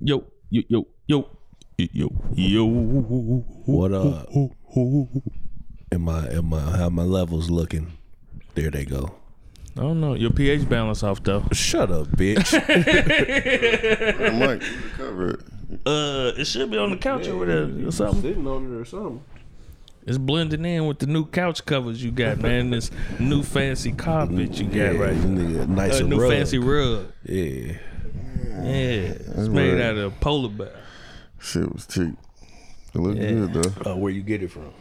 Yo, yo, yo, yo, yo, yo. What up? Am I am I how my levels looking? There they go. I don't know. Your pH balance off though. Shut up, bitch. Mike, cover it. Uh, it should be on the couch over there or something. Sitting on it or something. It's blending in with the new couch covers you got, man. This new fancy carpet you got right nigga, now. nice A and new rug. fancy rug. Yeah. Yeah, it's made right. out of polar bear. Shit was cheap. It looked Yeah. good though. Uh, where you get it from?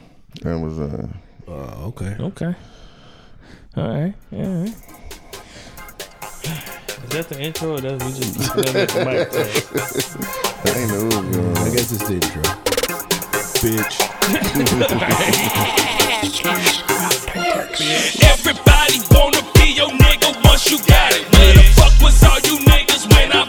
Amazon. Oh, okay. Okay. All right. All right. Is that the intro or that we just let the mic play? I ain't know what was going I guess it's the intro. Bitch. Everybody wanna be your nigga once you got it. Where the fuck was all you niggas when I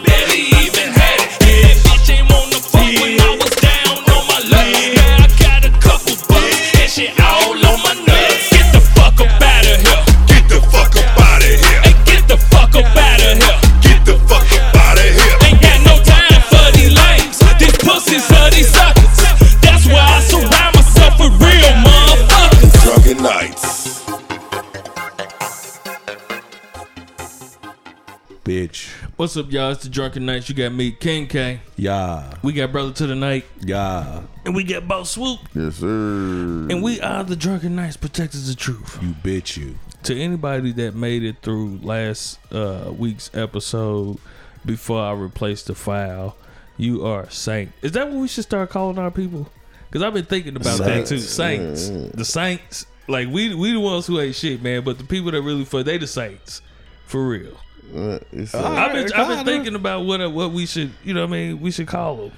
Bitch. What's up, y'all? It's the Drunken Knights. You got me, King K. Yeah. We got Brother to the Night, Yeah. and we got Boss Swoop. Yes, sir. And we are the Drunken Knights, protectors of truth. You bitch you. To anybody that made it through last uh, week's episode before I replaced the file, you are a saint. Is that what we should start calling our people? Because I've been thinking about that too. Saints. Saints. The saints. Like we we the ones who ain't shit, man. But the people that really for they the saints. For real. Uh, it's, uh, I've been I've been thinking about what what we should you know what I mean we should call them.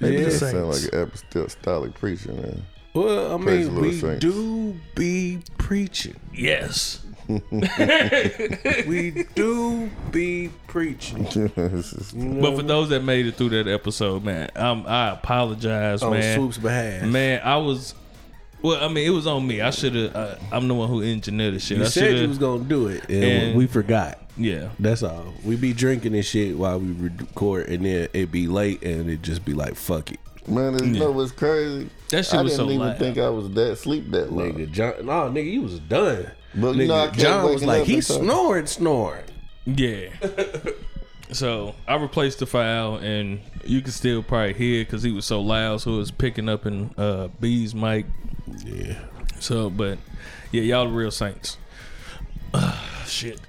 Maybe yeah, the sound like an apostolic preacher, man. Well, I Praise mean, we saints. do be preaching. yes. We do be preaching. This is- But for those that made it through that episode, man, um, I apologize, On man. Swoop's behalf. Man, I was. Well, I mean, it was on me. I should have. Uh, I'm the one who engineered the shit. You I said you should was have. gonna do it, and, And- we forgot. Yeah. That's all. We be drinking and shit while we record, and then it be late, and it just be like, fuck it, man, you know what's crazy? That shit I was didn't so even loud. think I was that sleep that long. nigga. John, no, nigga, you was done. But you nigga, know, I kept John was like, up he's and snoring, snoring. Yeah. so I replaced the file, and you can still probably hear because he was so loud, so it was picking up in uh, B's mic. Yeah. So, but yeah, y'all the real saints. shit.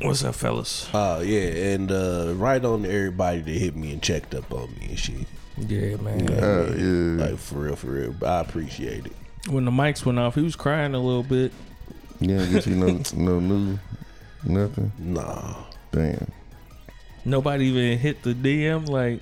What's up, fellas? Oh yeah, and uh, right on to everybody that hit me and checked up on me and shit. Yeah, man. Uh, yeah. Like for real, for real. I appreciate it. When the mics went off, he was crying a little bit. Yeah, didn't get you no, no new, nothing? Nah. Damn. Nobody even hit the DM like,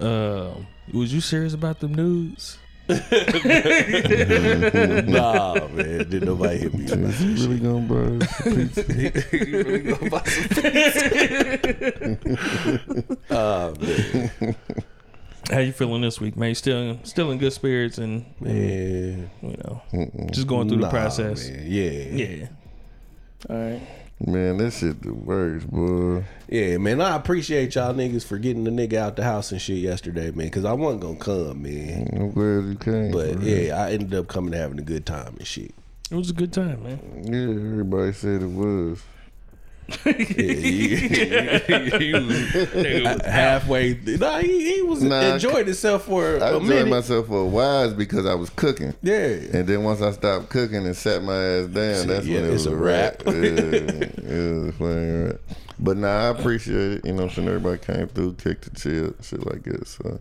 uh, was you serious about the nudes? nah, man. Did nobody hit me? about Is he really gonna buy pizza? You really gonna buy some pizza? Oh man. How you feeling this week, man? You still still in good spirits and Man. you know just going through the process. man. Yeah. Yeah. All right. Man, this shit the worst, boy. Yeah, man. I appreciate y'all niggas for getting the nigga out the house and shit yesterday, man. Cause I wasn't gonna come, man. I'm glad you came. But bro. yeah, I ended up coming and having a good time and shit. It was a good time, man. Yeah, everybody said it was. Halfway. Nah, he, was Nah, enjoying himself for I enjoyed minute. myself for a while because I was cooking. Yeah. And then once I stopped cooking and sat my ass down, that's yeah, when it was a wrap. it was a. But nah, I appreciate it. You know I'm saying? Everybody came through, kicked the chill, shit like that. So,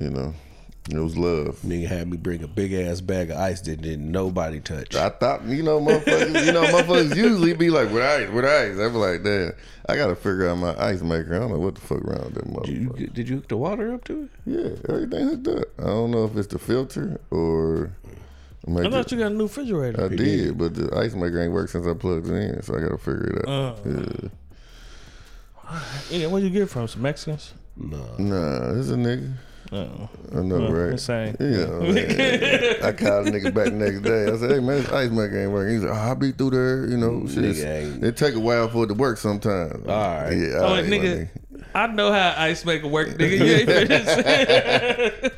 you know, it was love. Nigga had me bring a big ass bag of ice that didn't nobody touch. I thought, you know, motherfuckers, you know, motherfuckers usually be like, with ice, with ice. I be like, damn, I got to figure out my ice maker. I don't know what the fuck wrong with that You, motherfucker. did you hook the water up to it? Yeah, everything hooked up. I don't know if it's the filter or. I thought you got a new refrigerator. I did, but the ice maker ain't worked since I plugged it in, so I got to figure it out. Uh. yeah. Yeah, where'd you get from? Some Mexicans? No. Nah, this is a nigga. Oh. I know, Well, right? the same. Yeah, man. I called a nigga back the next day. I said, "Hey man, this ice maker ain't working." He's like, oh, "I'll be through there." You know, shit. It take a while for it to work sometimes. All right. Yeah. Oh, all like, right, my nigga, I know how ice maker work, nigga. You ain't finished.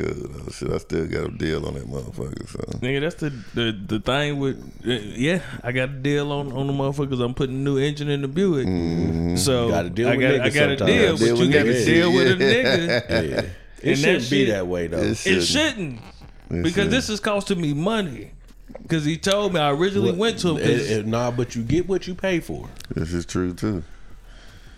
Uh, nah, it's cool though. Shit, I still got a deal on that motherfucker. So nigga, that's the, the the thing with uh, yeah. I got a deal on on the motherfuckers. I'm putting a new engine in the Buick, Mm-hmm. so Gotta deal I with got niggas I got a sometimes. deal, Deal but with you got to deal with a nigga. Yeah. It And that shouldn't be shit- that way though. It It shouldn't. shouldn't It because shouldn't. this is costing me money. Because he told me I originally went to him. 'cause- Eh, eh, nah, but you get what you pay for. this is true too.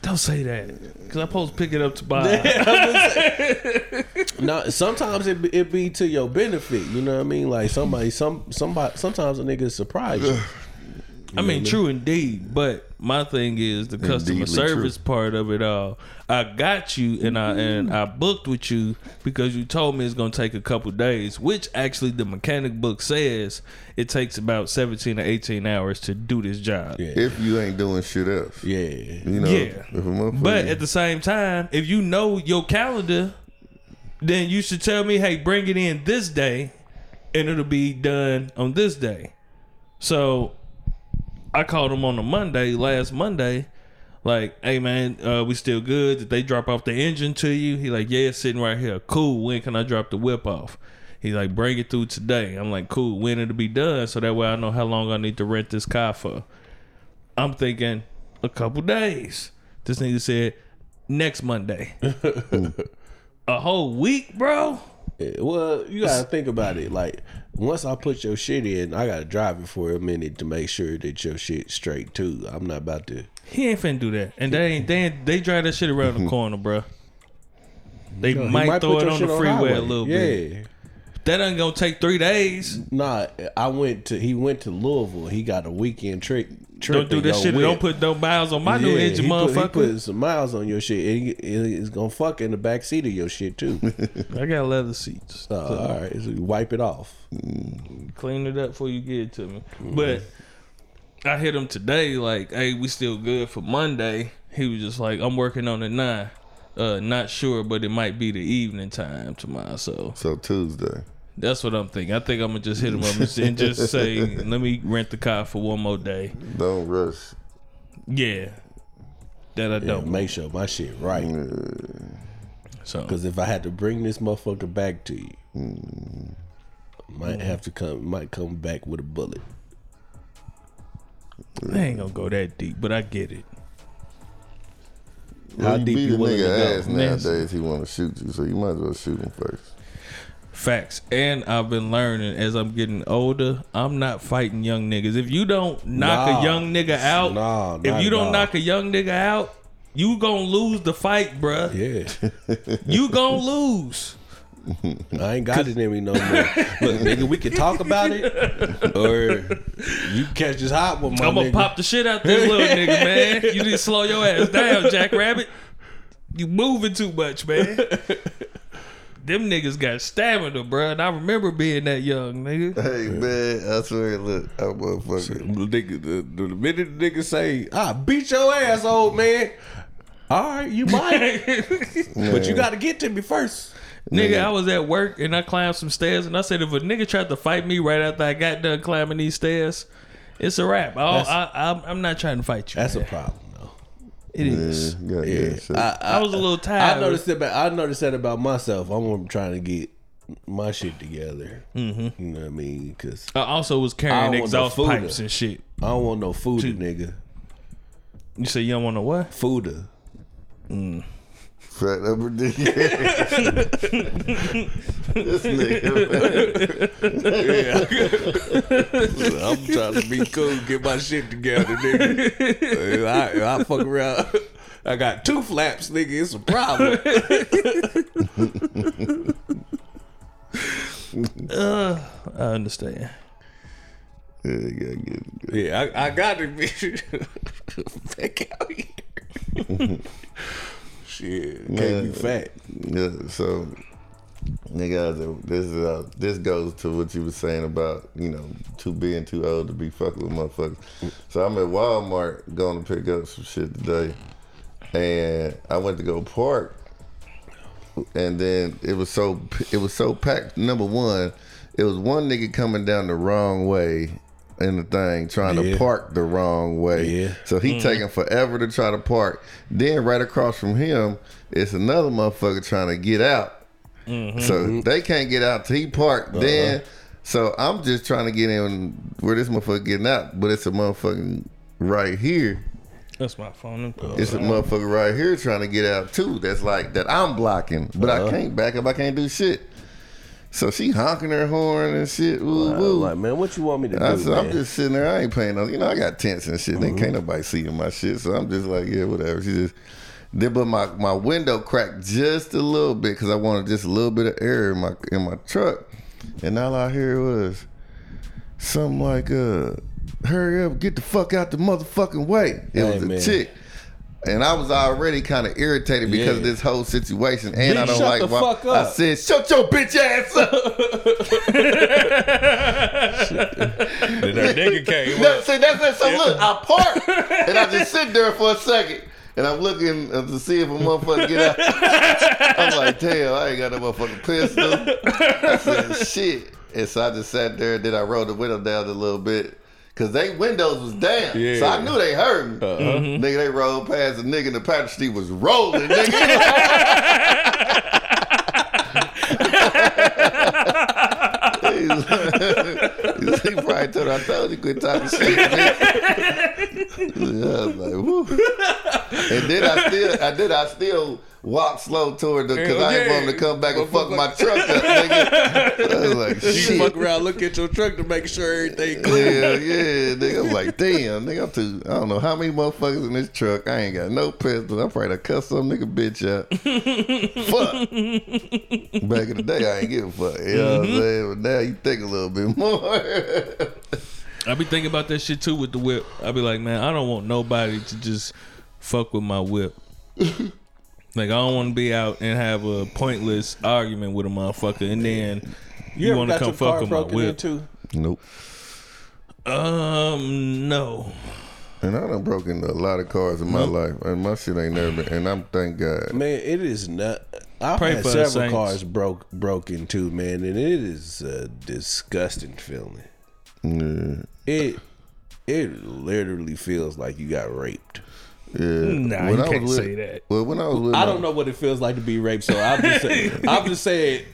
Don't say that because I'm supposed to pick it up to buy. Now, sometimes it be, it be to your benefit. You know what I mean? Like somebody, some somebody, sometimes a nigga surprise you. I mean, true indeed, but my thing is the customer Indeedly service part of it all. I got you, and I and I booked with you because you told me it's gonna take a couple days, which actually the mechanic book says it takes about seventeen or eighteen hours to do this job. Yeah, If you ain't doing shit else, yeah. you know. Yeah. If a motherfucker, But at the same time, if you know your calendar, then you should tell me, hey, bring it in this day, and it'll be done on this day. So I called him on a Monday, last Monday, like, hey man, uh, we still good? Did they drop off the engine to you? He like, yeah, it's sitting right here. Cool. When can I drop the whip off? He's like, bring it through today. I'm like, cool. When it'll be done, so that way I know how long I need to rent this car for. I'm thinking a couple days. This nigga said next Monday. a whole week, bro. Yeah, Well, you gotta think about it. Like once I put your shit in, I gotta drive it for a minute to make sure that your shit straight too. I'm not about to. He ain't finna do that. And they ain't they ain't, they drive that shit around the corner, bro. They He might, throw it on the freeway highway. a little yeah. bit. That ain't gonna take three days. Nah, I went to. He went to Louisville. He got a weekend trick. Trip Don't do this shit. whip. Don't put no miles on my new engine, he put, he motherfucker. put some miles on your shit. And he, it's gonna fuck in the back seat of your shit too. I got leather seats. Uh, so, all right, so wipe it off. Mm. clean it up before you get it to me. Mm. But I hit him today, like, hey, we still good for Monday. He was just like, I'm working on it now. Uh, not sure, but it might be the evening time tomorrow. So so Tuesday. That's what I'm thinking. I think I'm gonna just hit him up and just say, let me rent the car for one more day. Don't rush. Yeah, that I Yeah, don't. make sure my shit right. So Because if I had to bring this motherfucker back to you, mm-hmm. might have to come. Might come back with a bullet. I ain't gonna go that deep, but I get it. How Well, you deep beat you a nigga ass nowadays, he want to shoot you, so you might as well shoot him first. Facts. And I've been learning as I'm getting older, I'm not fighting young niggas. If you don't knock Nah. a young nigga out, Nah, if you don't all. knock a young nigga out, you gonna lose the fight, bruh. Yeah, You gonna lose. I ain't got it in me no more. Look, nigga, we can talk about it, or you catch this hot one, I'm gonna nigga. pop the shit out this little nigga, man. You need to slow your ass down, Jack Rabbit. You moving too much, man. Them niggas got stamina, bruh. And I remember being that young nigga. Hey man, I swear, look, I motherfucker. The, nigga, the, the minute the nigga say, "I beat your ass, old man," all right, you might, but you got to get to me first. Nigga, I was at work and I climbed some stairs and I said if a nigga tried to fight me right after I got done climbing these stairs, it's a wrap. I, I, I'm, I'm not trying to fight you. That's a problem, though. It is. Yeah, yeah, Yeah, shit. I, I was a little tired. I noticed that. About, I noticed that about myself. I'm trying to get my shit together. Mm-hmm. You know what I mean? Because I also was carrying don't want no exhaust food. pipes and shit. I don't want no food, nigga. You say you don't want no what? Fooder. Fat upper dick. this nigga. I'm trying to be cool, get my shit together, nigga. I, I fuck around. I got two flaps, nigga. It's a problem. Uh, I understand. Yeah, you gotta get it good. Yeah, I, I got to be back out here. Shit, can't be fat. Yeah, so nigga, this is uh, this goes to what you were saying about you know too being too old to be fucking with motherfuckers. So I'm at Walmart going to pick up some shit today, and I went to go park, and then it was so it was so packed. Number one, it was one nigga coming down the wrong way, in the thing trying Yeah. to park the wrong way. Yeah. So he mm-hmm. taking forever to try to park. Then right across from him, it's another motherfucker trying to get out. Mm-hmm. So mm-hmm. they can't get out till he parked. Uh-huh. Then so I'm just trying to get in where this motherfucker getting out, but it's a motherfucking right here. That's my phone. It's a motherfucker right here trying to get out too. That's like that I'm blocking, but I uh-huh. can't back up. I can't do shit. So she honking her horn and shit. Woo woo. like, man, what you want me to do? I said, I'm just sitting there. I ain't paying no. You know, I got tents and shit. Then can't nobody see my shit. So I'm just like, yeah, whatever. She just. Then, but my, my window cracked just a little bit because I wanted just a little bit of air in my in my truck, and all I hear was something like, "Uh, hurry up, get the fuck out the motherfucking way." It Hey, was a man. chick. And I was already kind of irritated because of this whole situation, and I don't shut like. the why- fuck I said, "Shut your bitch ass up." Then her nigga came No, see, that's it. So look, I park and I just sit there for a second. And I'm looking uh, to see if a motherfucker get out. I'm like, damn, I ain't got no motherfucking pistol. I said, shit. And so I just sat there and then I rolled the window down a little bit. Cause they windows was down. So I knew they heard me. Uh-huh. Mm-hmm. Nigga, they rolled past the nigga and the passenger seat was rolling, nigga. he probably told her, I told you quit talking shit. Man. I was like, woo. And then I still, I did, I still walk slow toward the, cause I ain't want him to come back and fuck my truck up, nigga. I was like, You shit. fuck around, look at your truck to make sure everything cool. Yeah, yeah, nigga. I'm like, damn, nigga. I'm too. I don't know how many motherfuckers in this truck. I ain't got no pistol. I'm probably to cuss some nigga bitch out. fuck. Back in the day, I ain't give a fuck. You know what I'm mm-hmm. saying? But now you think a little bit more. I be thinking about that shit too with the whip. I be like, man, I don't want nobody to just fuck with my whip. like I don't want to be out and have a pointless argument with a motherfucker, and then you, ever want to come your car fuck with my broken whip. into? nope. Um, no. And I done broken a lot of cars in my life, and my shit ain't never been. And I'm thank God. Man, it is not. I've Pray had several cars broke broken too, man, and it is a disgusting feeling. Yeah, It it literally feels like you got raped. Yeah. Nah, When you I can't with- say that. Well, when I was with I don't know what it feels like to be raped, so I'm just saying, I'm just saying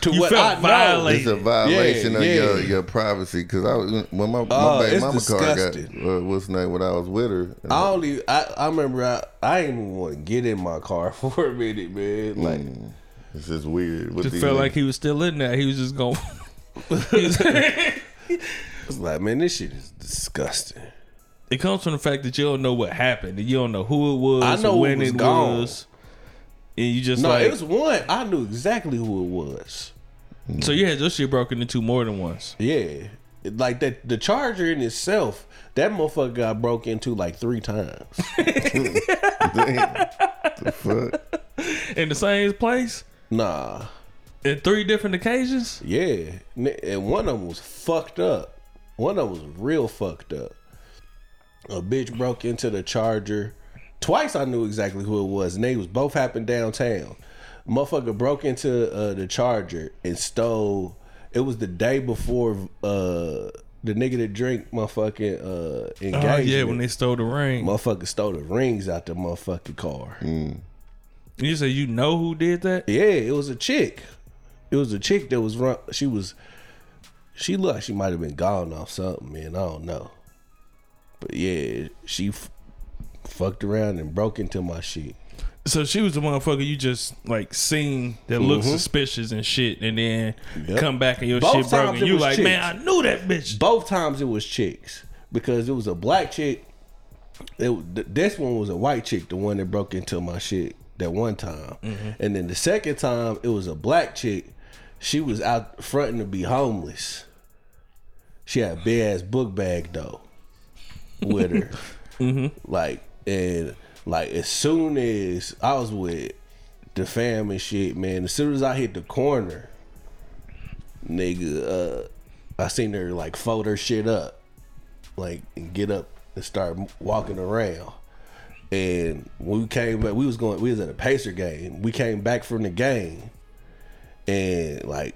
to You what felt I know. violated. It's a violation Yeah, of yeah. your, your privacy because I was when my, my Oh, baby it's mama car got disgusting. uh, what's the name when I was with her. I only I, I remember I I didn't even want to get in my car for a minute, man. Like It's just weird. What Just felt niggas- like he was still in there. He was just going. it's like, man, this shit is disgusting. It comes from the fact that you don't know what happened. You don't know who it was. I know who when was it gone. was. And you just No, like it was one. I knew exactly who it was. so you had your shit broken into more than once. Yeah, like that. The charger in itself, that motherfucker got broke into like three times. Damn. the fuck? In the same place? nah, In three different occasions? yeah, and one of them was fucked up. One of them was real fucked up. A bitch broke into the charger. Twice I knew exactly who it was, and they was both happened downtown. Motherfucker broke into uh, the charger and stole. It was the day before uh, the nigga that drink motherfucking uh, engagement. Oh yeah, when they stole the ring. motherfucker stole the rings out the motherfucking car. You say you know who did that? Yeah, it was a chick. It was a chick that was run. She was. She looked she might have been gone off something, man. I don't know. But yeah, she f- fucked around and broke into my shit. So she was the motherfucker you just like seen that looked suspicious and shit, and then Mm-hmm. Yep. come back and your Both shit broken. times it You like, chicks. man, I knew that bitch. Both times it was chicks because it was a black chick. It this one was a white chick, the one that broke into my shit that one time, and then the second time it was a black chick. She was out fronting to be homeless. She had a big ass book bag though with her, like and like as soon as I was with the fam and shit, man. As soon as I hit the corner, nigga, uh, I seen her like fold her shit up, like and get up and start walking around. And when we came back, we was going, we was at a Pacer game. We came back from the game, and like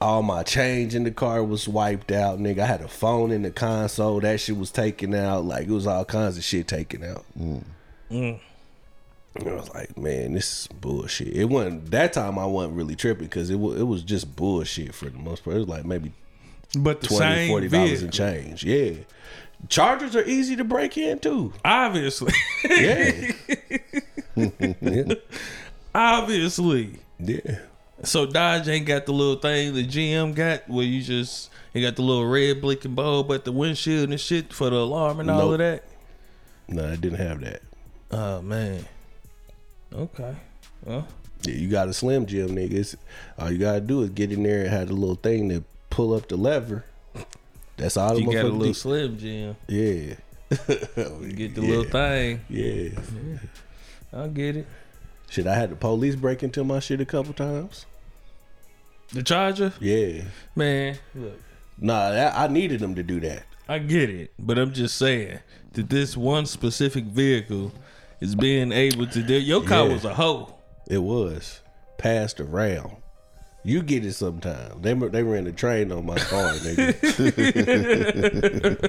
all my change in the car was wiped out, nigga. I had a phone in the console, that shit was taken out. Like it was all kinds of shit taken out. And I was like, man, this is bullshit. It wasn't that time. I wasn't really tripping because it was it was just bullshit for the most part. It was like maybe But the 20 same 40 dollars and vehicle, change. Yeah, Chargers are easy to break into. obviously, Yeah, yeah, obviously. yeah. So Dodge ain't got the little thing the GM got where you just you got the little red blinking bulb at the windshield and shit for the alarm and all of that. No, I didn't have that. Oh man. Okay. Well, Yeah, you got a slim Jim, niggas. All you gotta do is get in there and have the little thing to pull up the lever. That's all you got a little do. slim Jim. Yeah. Get the Yeah. little thing. Yeah. I'll get it. Shit, I had the police break into my shit a couple times. The Charger, Yeah. man. Look, Nah, that, I needed them to do that. I get it, but I'm just saying that this one specific vehicle is being able to do. Your car Yeah. was a hoe. It was passed around. You get it sometime. They they ran the train on my car, nigga.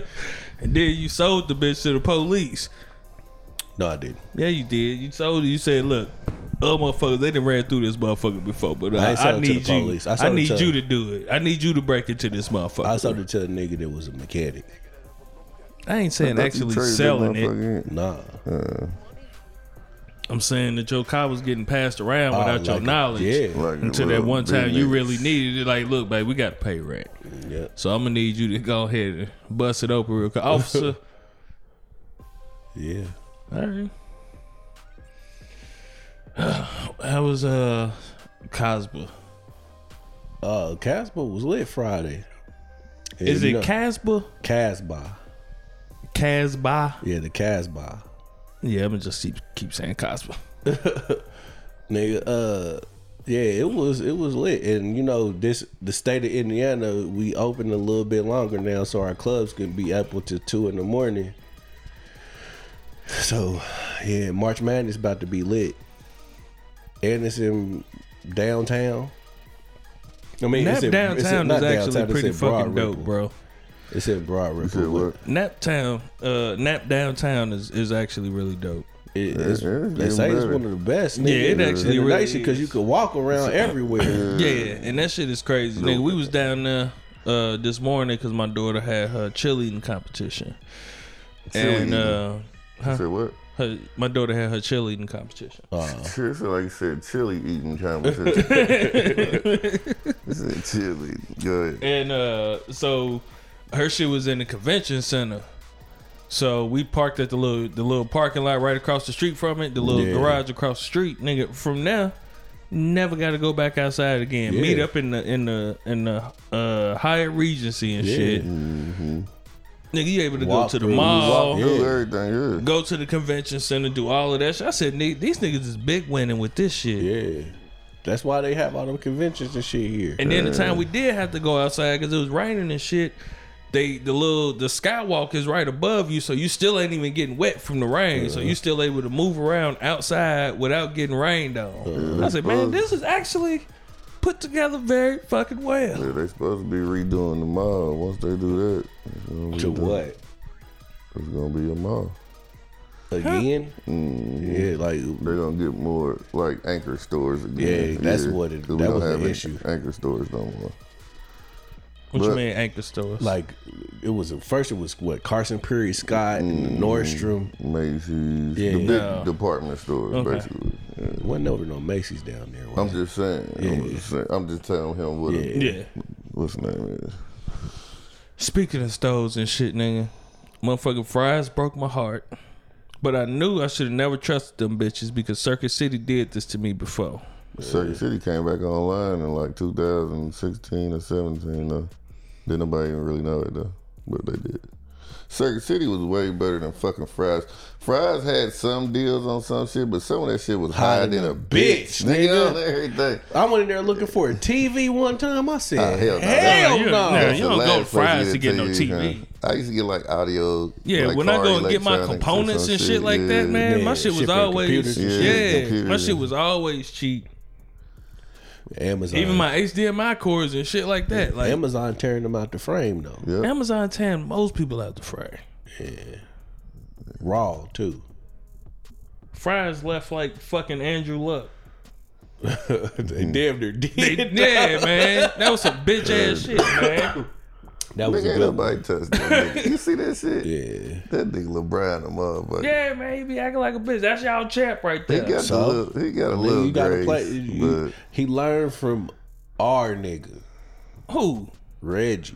And then you sold the bitch to the police. no, I didn't. Yeah, you did. You told you said, look, oh motherfuckers, they done ran through this motherfucker before, but I I, ain't I, sold it to need the you. I I, need to- you to do it. I need you to break into this motherfucker. I sold it to a nigga that was a mechanic. I ain't saying Thought you actually traded selling it. motherfucker in. Nah. I'm saying that your car was getting passed around Oh, without your like a- knowledge. yeah. Like, Until that one time you really needed it. Like, look, babe, we got to pay rent. Yeah. So I'm gonna need you to go ahead and bust it open real quick, officer. Yeah. all right. That was uh Casper. Uh Casper was lit Friday. Is it Casper? Casbah? Casbah? Yeah, the Casbah. Yeah, I'm gonna just keep keep saying Casper. Nigga, uh yeah, it was it was lit. And you know, this the state of Indiana, we open a little bit longer now so our clubs can be up until two in the morning. So yeah, March Madness about to be lit. And it's in downtown. I mean, Nap it's in, downtown it's in, not is actually downtown, it's pretty in Broad fucking dope, Ripple. bro. It's in Broad You said Ripple. what? Nap Town, uh, Nap downtown is, is actually really dope. It, it's, Yeah, it's they getting say it's better. one of the best. Yeah, it actually in the really nation because you is. could walk around everywhere. Yeah, and that shit is crazy, nigga. We was down there uh, this morning because my daughter had her cheerleading competition, and uh, You said what? Her, my daughter had her chili eating competition. Uh, Shit, sound like you said chili eating competition. you said chili. good. And uh, so her shit was in the convention center. So we parked at the little the little parking lot right across the street from it, the little Yeah. garage across the street, nigga. From there, never got to go back outside again. Yeah. Meet up in the in the in the uh, Hyatt Regency and Yeah. shit. Mm-hmm. Nigga, you able to go to the through, mall, walk Do Yeah. everything, yeah. go to the convention center, do all of that shit. I said, "Nigga, these niggas is big winning with this shit. yeah, that's why they have all them conventions and shit here. And then the time we did have to go outside because it was raining and shit, they the little the skywalk is right above you, so you still ain't even getting wet from the rain. So you still able to move around outside without getting rained on. I said, man, this is actually put together very fucking well. Yeah, they supposed to be redoing the mall. Once they do that, it's gonna be to done. what It's gonna be a mall. again? Mm, Yeah, like They're gonna get more like anchor stores again. Yeah, that's what it- 'Cause we that don't was the have any issue. Anchor stores no more. What you mean anchor stores? like it was at first. It was what Carson Pirie Scott and the Nordstrom. Mm, Macy's, Yeah. the big Yeah. department stores, Okay. basically. Yeah. Wasn't over no Macy's down there. I'm just saying. I'm just saying. I'm just telling him what. a- yeah. what's the name is. Speaking of stores and shit, nigga, motherfucking Fry's broke my heart. But I knew I should have never trusted them bitches because Circuit City did this to me before. Circuit City came back online in like 2016 or 17. Though. Didn't nobody even really know it though, but they did. Circuit City was way better than fucking Fry's. Fry's had some deals on some shit, but some of that shit was higher than a bitch, nigga. on everything. I went in there looking for a TV one time. I said, Ah, hell no. hell You- no. nah, you don't go last to place Fry's you to get no get TV. huh? I used to get like audio. Yeah, like when I car go and get my components and shit like that, yeah. man, my shit was shit always yeah. Yeah, my shit was always cheap. Amazon. Even my HDMI cords and shit like that. Like Amazon tearing them out the frame though. Yep. Amazon tearing most people out the fray. Raw too. Fry's left like fucking Andrew Luck. they damn near did. Yeah, man. That was some bitch ass shit, man. that was Nigga, a ain't good one. nobody touch that nigga. You see that shit? Yeah. That nigga LeBron, the motherfucker. Yeah, man, he be acting like a bitch. That's y'all champ right there. He there. got So? the little, he got a Then little you gotta grace, play. you- he learned from our nigga Who? Reggie.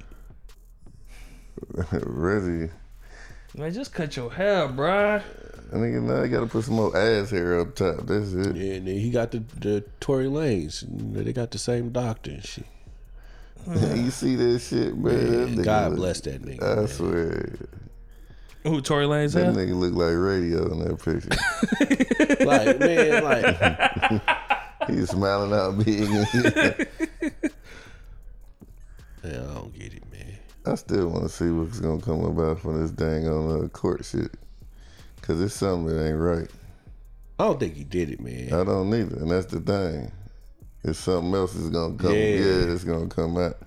Reggie, Man, just cut your hair, bruh. I nigga, now he gotta put some more ass hair up top. That's it. Yeah, and then he got the the Tory Lanez. They got the same doctor and shit. You see that shit, man? that nigga God look- bless that nigga. I man. swear, Who Tory Lanez that at? nigga look like radio in that picture. like man, like He's smiling out big. and shit. man, I don't get it, man. I still want to see what's gonna come about from this dang on uh, court shit, cause it's something that ain't right. I don't think he did it, man. I don't either, and that's the thing. If something else is gonna come, Yeah. yeah, it's gonna come out.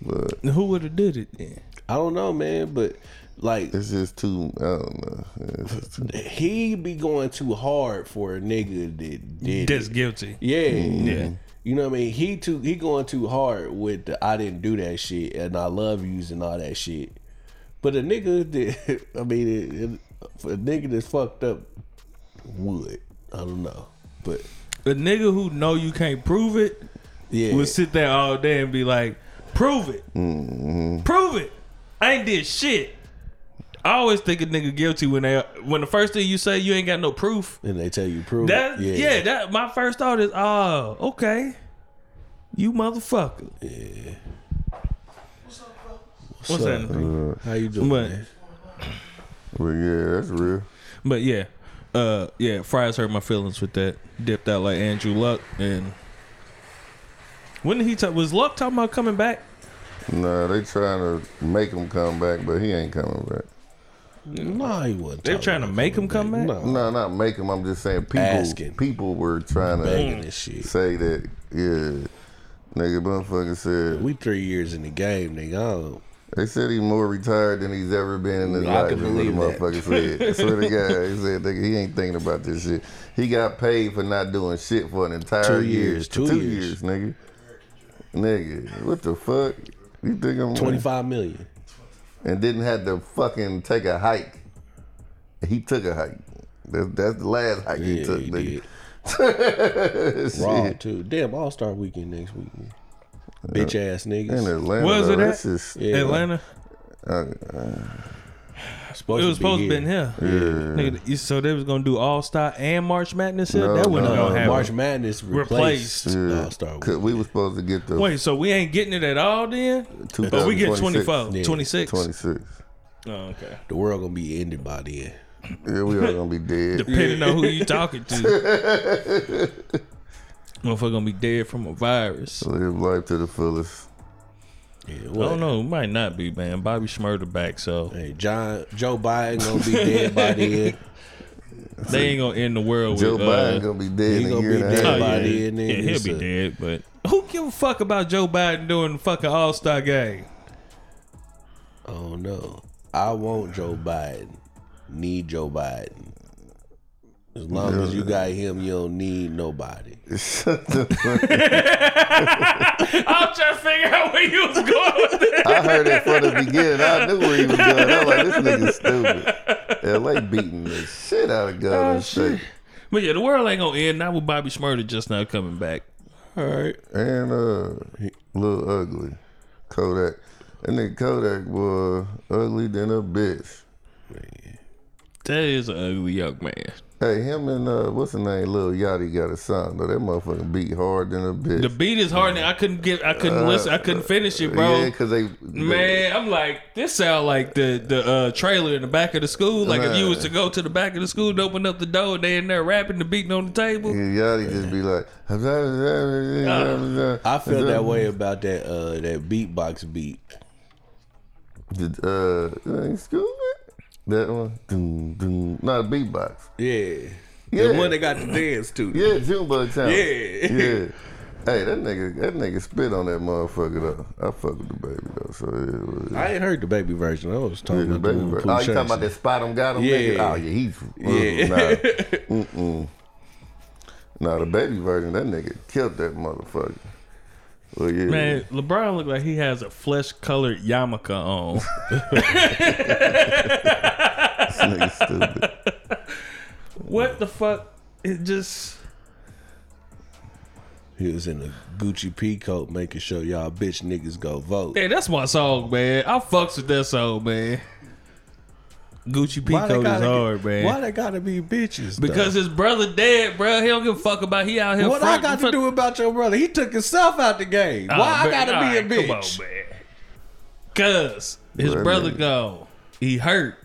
But Who would have did it then? I don't know, man, but like it's just too. I don't know. It's just too, he be going too hard for a nigga that did That's it. guilty. Yeah, mm-hmm. Yeah. You know what I mean? He too he going too hard with the I didn't do that shit and I love yous and all that shit. But a nigga that I mean, it, it, for a nigga that's fucked up would I don't know, but A nigga who know you can't prove it yeah, would sit there all day and be like, "Prove it, mm-hmm. prove it." I ain't did shit. I always think a nigga guilty when they when the first thing you say you ain't got no proof. and they tell you prove That it. yeah. that my first thought is, oh, okay, you motherfucker. Yeah. What's up, bro? What's that? up? How you doing? But- man? but yeah, that's real. But yeah, uh, yeah, Fry's hurt my feelings with that. Dipped out like Andrew Luck, and when did he talk? Was Luck talking about coming back? Nah, they trying to make him come back, but he ain't coming back. No, he wasn't. They talking trying to make him come back? No, No, not make him. I'm just saying people. Asking. People were trying to this shit. say that. Yeah, nigga, motherfucker said We three years in the game, nigga. They said he's more retired than he's ever been in his I life. is what believe the that. motherfucker said. I swear to God, he said nigga, he ain't thinking about this shit. He got paid for not doing shit for an entire Two year. years, two two years. years, nigga. Nigga, what the fuck? You think I'm twenty five million. and didn't have to fucking take a hike. He took a hike. That's, that's the last hike he took, he nigga. Raw too. Damn, All Star Weekend next weekend. Bitch ass In niggas. Atlanta, Where's though, it at? that's Yeah. Atlanta. uh, Supposed It was supposed to be been here. yeah. Nigga, so they was gonna do All Star and March Madness here. No, that wasn't no. gonna Uh, happen. March Madness replaced, Replaced. All Star we were supposed to get the Wait, so we ain't getting it at all then? But we get 24, Yeah. 26. 26. Oh, okay. The world gonna be ended by then. Yeah, we all gonna be dead. Depending on who you talking to. Motherfucker gonna be dead from a virus. Live life to the fullest. Yeah, I what? don't know. It might not be, man. Bobby Shmurda back, so Hey, John Joe Biden gonna be dead by then. they ain't gonna end the world Joe with. Biden uh, gonna be dead he gonna be dead oh, by yeah, then, then yeah, he'll it's be dead. But who give a fuck about Joe Biden doing the fucking All Star game? Oh no. I want Joe Biden. Need Joe Biden. As long as you got him, you don't need nobody. Shut the fuck I'm trying to figure out where you was going with it. I heard it from the beginning. I knew where he was going. I was like, this nigga stupid. LA beating the shit out of Golden State. But yeah, the world ain't gonna end. Not with Bobby Shmurda just now coming back. All right. And uh little ugly. Kodak. And nigga Kodak was ugly than a bitch. That is an ugly young man. Hey, him and uh what's the name? Lil Yachty got a song though. That motherfucker beat hard than a bitch. The beat is hard. and I couldn't get. I couldn't listen. I couldn't finish it, bro. Yeah, cause they Man, I'm like, this sound like the the uh, trailer in the back of the school. Like if you was to go to the back of the school and open up the door, and they in there rapping the beating on the table. Yeah, Yachty just be like, I feel that way about that uh that beatbox beat. Uh, excuse me, that one, doom, doom. not beatbox. Yeah. Yeah. The one they got to dance to. Yeah, Junebug Town. Yeah. yeah. Hey, that nigga, that nigga spit on that motherfucker though. I fuck with the baby though, so it was. I ain't heard the baby version. I was talking the about the baby version. Oh, you talking about that spot him got him? Yeah. Nigga? Oh yeah, he's Yeah. Nah. Mm-mm. Nah, the baby version, that nigga killed that motherfucker. Well, yeah. Man, LeBron look like he has a flesh colored yarmulke on. This stupid. what the fuck? It just He was in a Gucci pea coat making sure y'all bitch niggas go vote. Hey, that's my song, man. I fucks with that song, man. Gucci Why they Pico is gotta- hard, man. Why they gotta be bitches? because though? his brother dead, bro. He don't give a fuck about. He out here. what I front- got to do about your brother? He took himself out the game. Oh, Why I gotta be a bitch? Come on, man. Cause his Well, brother nigga. gone. He hurt.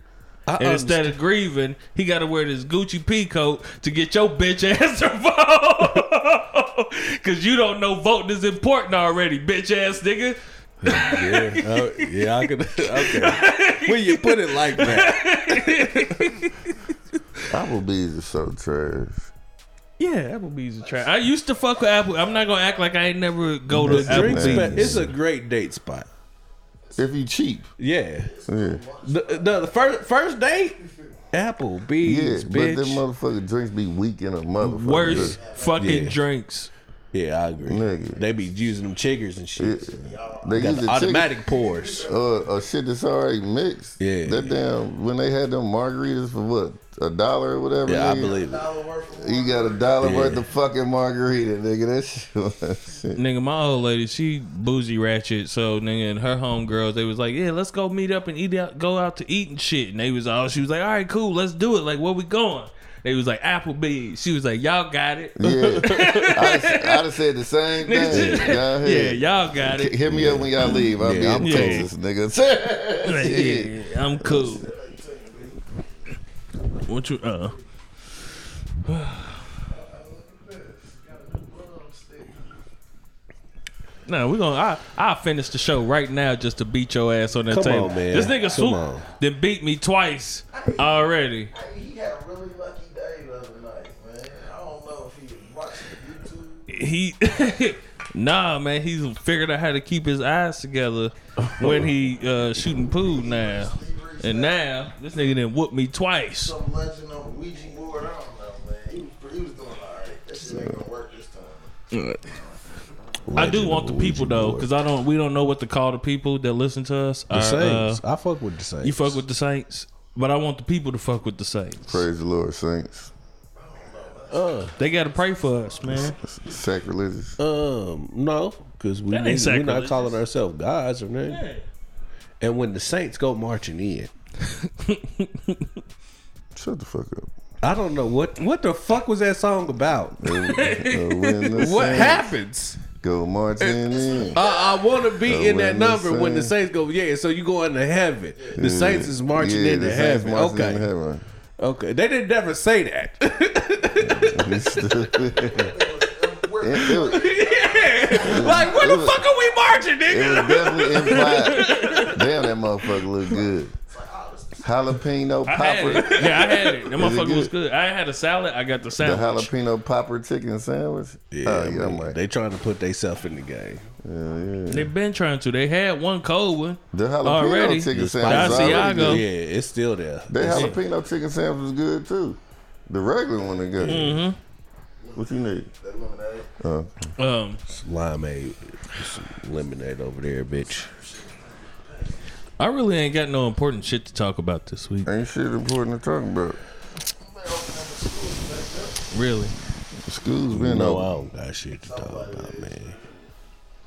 I And instead of grieving, he got to wear this Gucci P coat to get your bitch ass to vote. Cause you don't know voting is important already, bitch ass nigga. Yeah, oh, yeah, I could. Okay, when you put it like that, Applebee's is so trash. Yeah, Applebee's is trash. I used to fuck with Apple. I'm not gonna act like I ain't never go to the drink Applebee's. spot, it's a great date spot. If you cheap, Yeah, yeah, the, the, the first first date, yeah. Applebee's, But them bitch. motherfucking drinks be weak in a motherfucker. Worst fucking Yeah. drinks. Yeah, I agree. Nigga. They be using them chiggers and shit. They Got use the the automatic pours. uh, uh, shit that's already mixed. Yeah. That damn when they had them margaritas for what a dollar or whatever. Yeah, I believe it. You got a dollar Yeah. worth of fucking margarita, nigga. That shit. shit. Nigga, my old lady, she bougie ratchet. So nigga and her homegirls, they was like, yeah, let's go meet up and eat out, go out to eat and shit. And they was all, she was like, all right, cool, let's do it. Like, where we going? They was like Applebee's. She was like, y'all got it. Yeah, I'd, I'd have said the same thing. Go yeah, y'all got it. Hit me up when y'all leave. I'll Yeah, be I'm in cool. Texas, nigga. Like, yeah, I'm cool. What you uh? No, we're gonna. I I'll finish the show right now just to beat your ass on that Come table. on, man. This nigga Come swoop then beat me twice already. He had a really lucky day the other night, man. I don't know if he was watching YouTube. He nah, man. He's figured out how to keep his eyes together when he uh, shooting pool now. And now this nigga didn't whoop me twice. Some legend on Ouija board. I don't know, man. He was, he was doing all right. That shit ain't gonna work this time. I do want of the Ouija people though, because I don't. We don't know what to call the people that listen to us. The Our, Saints. uh, I fuck with the Saints. you fuck with the Saints, but I want the people to fuck with the Saints. Praise the Lord, saints. They got to pray for us, man. Sacrilegious. Um, no, because we That we're not calling ourselves gods or nothing. And when the Saints go marching in, Shut the fuck up. I don't know what what the fuck was that song about. Uh, when the what happens? Go marching in. I, I want to be Uh, in that when the number when the Saints- Saints go. Yeah, so you go into heaven. The Saints is marching Yeah, into the saints heaven. marching okay, into heaven. Okay. They didn't never say that. It, it was, like, where the was- fuck are we marching, it nigga? was definitely implied. Damn, that motherfucker look good. Jalapeno I had popper. it. Yeah, I had it. That it motherfucker was good? good. I had a salad. I got the salad. The jalapeno popper chicken sandwich. Yeah, oh, yeah, I'm man, they trying to put themselves in the game. yeah, yeah. They've been trying to. They had one cold one. The jalapeno Already. chicken sandwich. is spicy already Asiago. good. Yeah, it's still there. That jalapeno chicken sandwich was good too. The regular one is good. Mm-hmm. What you need? That lemonade. Uh, Um, Limeade, some lemonade over there, bitch. I really ain't got no important shit to talk about this week. ain't shit important to talk about. Really. School's been No, I open. don't got shit to talk about, man.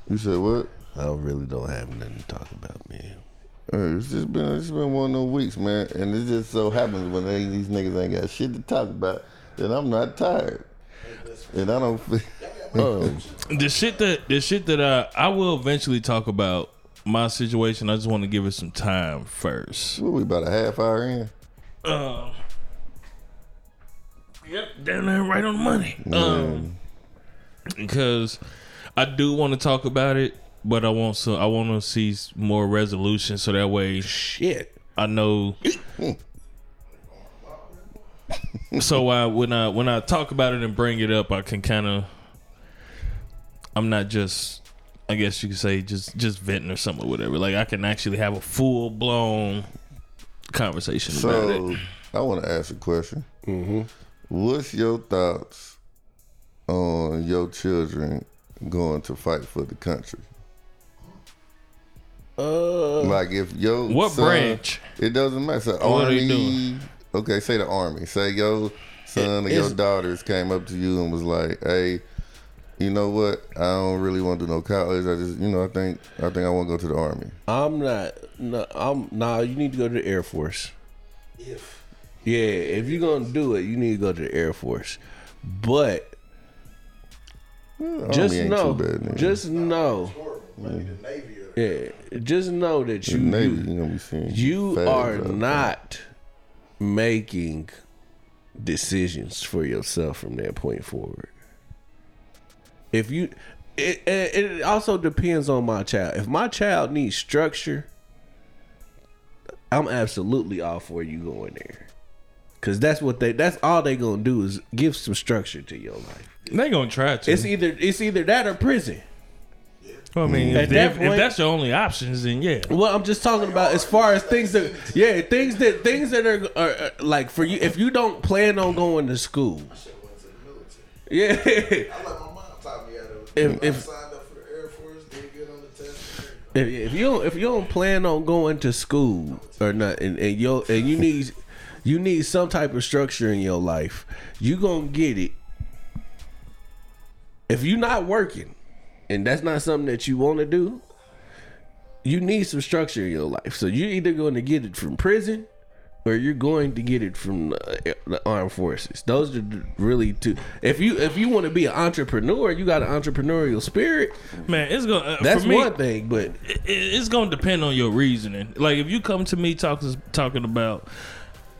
You said what? I really don't have nothing to talk about, man. Hey, it's just been it's been one of those weeks, man, and it just so happens when they, these niggas ain't got shit to talk about, that I'm not tired, and I don't. feel Um, the shit that the shit that I I will eventually talk about my situation. I just want to give it some time first. What we about a half hour in? Um, yep, down there right on the money. Um, because I do want to talk about it, but I want so I want to see more resolution so that way shit. I know. so I when I when I talk about it and bring it up, I can kind of I'm not just I guess you could say just just venting or something or whatever. Like I can actually have a full blown conversation about So it. I want to ask a question. Mm-hmm. What's your thoughts on your children going to fight for the country? Uh, Like if your What son- branch? It doesn't matter. So What are they army. doing? Okay, say the army. Say your son or your daughters came up to you and was like, "Hey, you know what? I don't really want to do no college. I just, you know, I think, I think I want to go to the army." I'm not. No, I'm. Nah, you need to go to the Air Force. If Yeah, if you're gonna do it, you need to go to the Air Force. But Army just ain't know, too bad, nigga. just know, horrible, maybe the Navy or yeah, just know that you Navy, you, you gonna be seeing you are not making decisions for yourself from that point forward. If you, it, it, it also depends on my child. If my child needs structure, I'm absolutely all for you going there. Cause that's what they that's all they gonna do is give some structure to your life. They gonna try to. It's either it's either that or prison. Well, I mean, At if, that if, point- if that's your only options, then yeah. Well, I'm just talking about as far as things that, yeah, things that things that are, are, are like for you. If you don't plan on going to school, shit went to the military. yeah, If- if- signed up for the Air Force, did good on the test. if, if you don't if you don't plan on going to school or not, and, and you and you need you need some type of structure in your life, you gonna get it. If you're not working, and that's not something that you want to do, you need some structure in your life. So you're either going to get it from prison or you're going to get it from the, the armed forces. Those are really two. If you if you want to be an entrepreneur, you got an entrepreneurial spirit. Man, it's gonna. Uh, That's for me, one thing, but it, it's gonna depend on your reasoning. Like if you come to me talking talking about.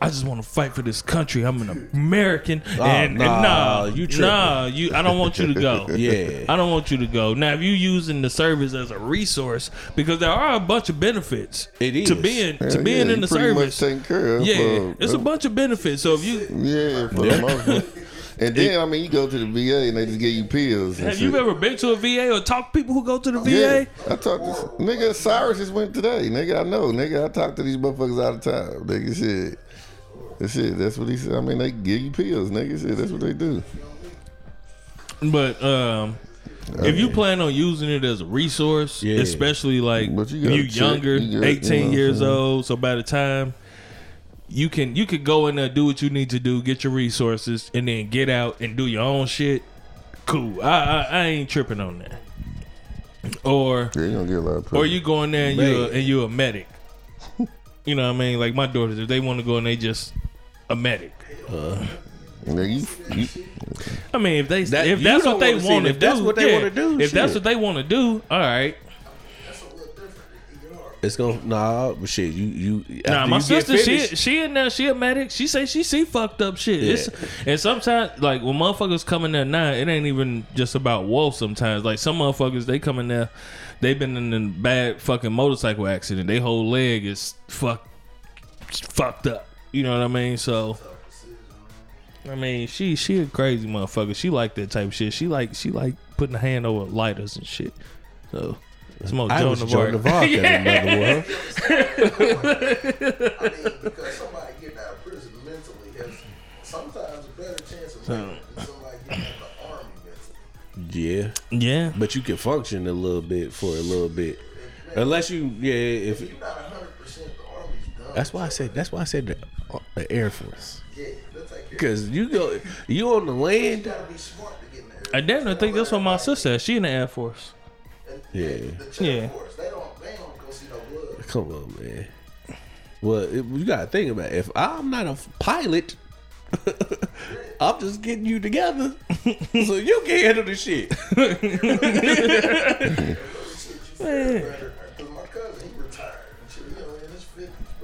I just want to fight for this country. I'm an American, oh, and, nah, and nah, you tripping. nah, you. I don't want you to go. Yeah. I don't want you to go. Now, if you using the service as a resource, because there are a bunch of benefits it is. to being Yeah, to being yeah, in the pretty much service. taken care of. Yeah, for- it's a uh, bunch of benefits. So if you Yeah, for the most. And then I mean, you go to the VA and they just give you pills. And have you ever been to a VA or talked to people who go to the VA? Yeah, I talked to nigga. Cyrus just went today. Nigga, I know. Nigga, I talk to these motherfuckers all the time. Nigga, shit. That shit. That's what he said. I mean, they give you pills, nigga. Shit, that's what they do. But um, if you plan on using it as a resource, Yeah. especially like But you you, gotta check- younger, you got- eighteen you know years old, so by the time you can you could go in there, do what you need to do, get your resources, and then get out and do your own shit. Cool. I I, I ain't tripping on that. Or Yeah, you gonna get a lot of. or you go in there and you Man. and you a medic. You know what I mean? Like my daughters, if they want to go and they just a medic. Uh, Nigga, you, you, I mean, if they That- if that's what they want to If that's do, what they yeah. wanna do, if that's what they want to do, all right. That's a little different. You are. it's gonna nah, but shit, you you. Nah, my you sister, she she in there, she a medic. She say she see fucked up shit. It's, and sometimes, like when motherfuckers come in there now, it ain't even just about wolf. Sometimes, like some motherfuckers, they come in there, they been in a bad fucking motorcycle accident. They whole leg is fucked fucked up. You know what I mean? So. I mean, she she a crazy motherfucker. She like that type of shit. She like she like putting a hand over lighters and shit. So it's more I Joan was Joan Navarre. Navarre that another. I mean, because somebody getting out of prison mentally has sometimes a better chance of winning than somebody getting out of the army mentally. Yeah, Yeah, but you can function a little bit for a little bit, unless you yeah. If You're that's why I said that's why I said the, uh, the Air Force yeah. They'll take care. of you. because you go you on the land. You gotta be smart to get in there. I damn near think that's what my sister said. She in the Air Force. Yeah. Yeah. force, they don't. They don't go see no blood. Come on, man. Well, it, you gotta think about it. if I'm not a pilot. I'm just getting you together so you can handle the shit. Because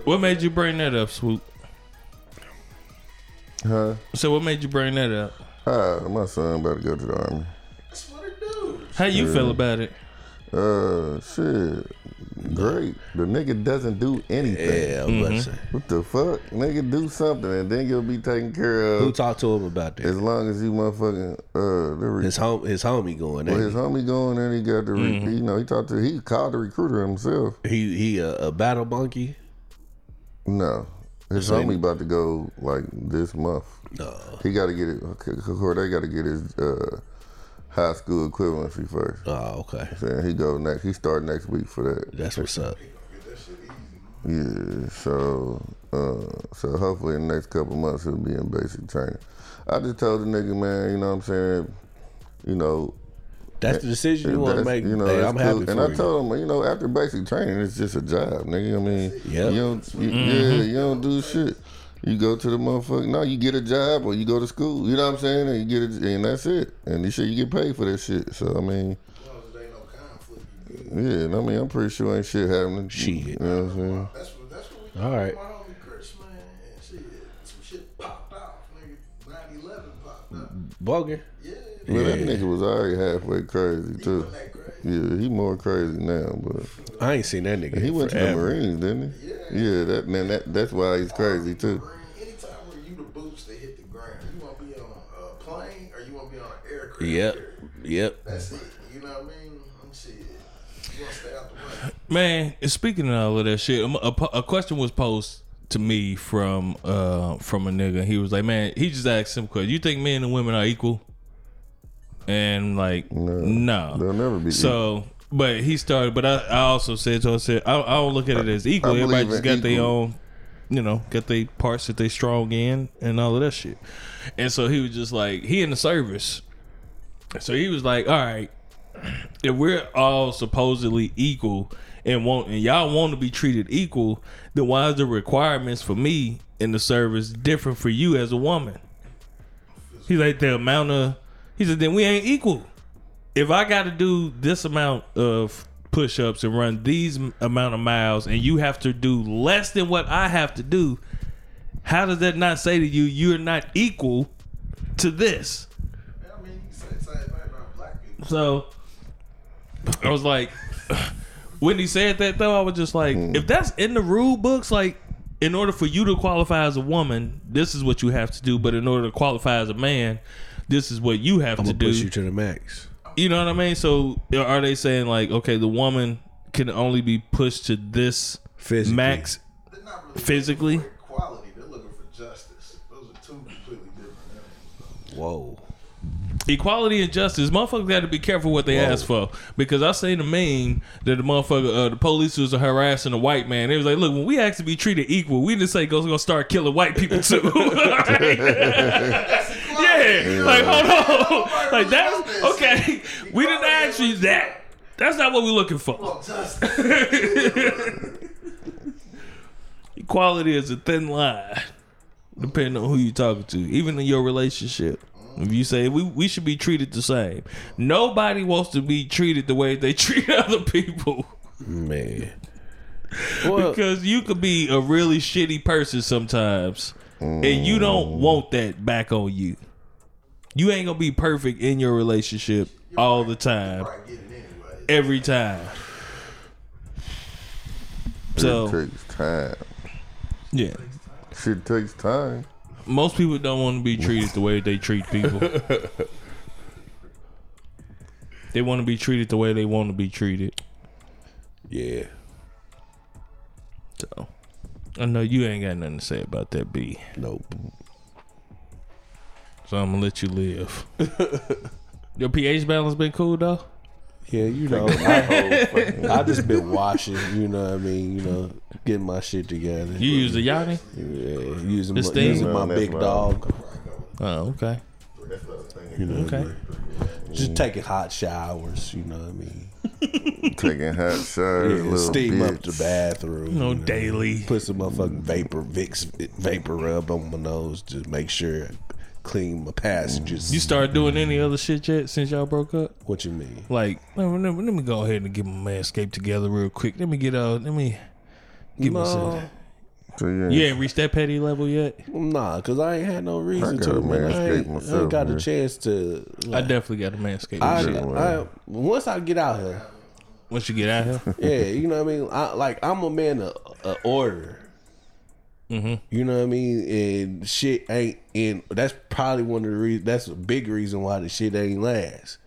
What made you bring that up, Swoop? huh? So what made you bring that up? Ah, my son about to go to the army. that's what it do. How you feel about it? Uh, shit. great. The nigga doesn't do anything. Yeah, I'm about to say. What the fuck? Nigga do something and then you'll be taken care of. Who talked to him about that? as long as you motherfucking uh the re- His home, his homie going. well, ain't his homie going and he got the re- Mm-hmm. you know, he talked to he called the recruiter himself. he he a, a battle monkey. No. His So homie about to go like this month. No, He got to get it. Corday got to get his uh, high school equivalency first. oh okay, Saying he go next. He start next week for that. that's what's up. Yeah. So uh, so hopefully in the next couple months he'll be in basic training. I just told the nigga man, you know what I'm saying, you know. That's the decision you want to that's- make. hey, that's I'm cool. happy And I you. told him, you know, after basic training, it's just a job, nigga. I mean, Yep. you don't, you, Mm-hmm. yeah, you don't do shit. You go to the motherfucker. No, you get a job or you go to school. You know what I'm saying? And you get it, and that's it. And you shit, you get paid for that shit. So I mean, As long there ain't no conflict, yeah. I mean, I'm pretty sure ain't shit happening. Shit. You know what I'm saying? That's what that's what we All right. My homie Chris, man, and shit, some shit popped off, nigga. 9/11 popped up. Bogan. Yeah, that nigga was already halfway crazy too. wasn't crazy? Yeah, he more crazy now, but I ain't seen that nigga. he went to the. Marines, didn't he? Yeah, that man, that that's why he's crazy too. Anytime where you the boots that hit the ground, you want to be on a plane or you want to be on an aircraft. Yep, yep. That's it. You know what I mean? I'm shit. You want to stay out the way. Man, and speaking of all of that shit, um, a, a question was posed to me from uh from a nigga. He was like, "Man, he just asked him question. You think men and women are equal?" And like, no, They'll never be. So, but he started. But I, I also said, so I said, I, I don't look at it as equal. Everybody just got their own, you know, got their parts that they strong in and all of that shit. And so he was just like, he in the service. So he was like, all right, if we're all supposedly equal and want and y'all want to be treated equal, then why is the requirements for me in the service different for you as a woman? He's like the amount of he said, then we ain't equal. If I got to do this amount of push-ups and run these amount of miles, and you have to do less than what I have to do, how does that not say to you you're not equal to this? I mean, you say the same thing about black people. So I was like, when he said that though, I was just like, hmm. if that's in the rule books, like in order for you to qualify as a woman, this is what you have to do. But in order to qualify as a man, this is what you have I'm to do. push you to the max. You know what I mean? So are they saying like, okay, the woman can only be pushed to this Physically. max They're not really physically? looking equality. They're looking for justice. Those are two completely different animals. Whoa. Equality and justice, motherfuckers got to be careful what they ask for. Because I seen the meme that the motherfucker, uh, the police was harassing a white man. It was like, look, when we ask to be treated equal, we didn't say go gonna start killing white people too. yeah, like hold on, like that's okay. We didn't ask you that. That's not what we're looking for. Equality is a thin line, depending on who you're talking to, even in your relationship. If you say we, we should be treated the same, nobody wants to be treated the way they treat other people. Man. Well, Because you could be a really shitty person sometimes, and you don't want that back on you. You ain't gonna be perfect in your relationship all the time, Probably anyway. every time. it So takes time. yeah, Shit takes time. most people don't want to be treated the way they treat people. they want to be treated the way they want to be treated. yeah. So I know you ain't got nothing to say about that, B. Nope. So I'm gonna let you live. Your pH balance been cool though. Yeah, you know, I, I just been washing. You know what I mean? You know, getting my shit together. You use the Yanni? yeah, using The my, steam? using my big right. dog. Oh, okay. You know, Okay. just taking hot showers. You know what I mean? Taking hot showers, Yeah, little steam up the bathroom. No you know. daily. Put some motherfucking vapor Vicks vapor rub on my nose to make sure I clean my passages. You started doing any other shit yet since y'all broke up? what you mean? Like, let me, let me- let me go ahead and get my manscape together real quick. Let me get out. Let me get No, myself. So you You ain't reached that petty level yet. nah, cause I ain't had no reason gotta. Man. I manscape ain't, I ain't got man. a chance to. I definitely got a manscape. I, shit. I, once I get out here, Once you get out here, Yeah, you know what I mean. I, like I'm a man of, of order. Mm-hmm. You know what I mean, and shit ain't. And that's probably one of the reasons. That's a big reason why the shit ain't last.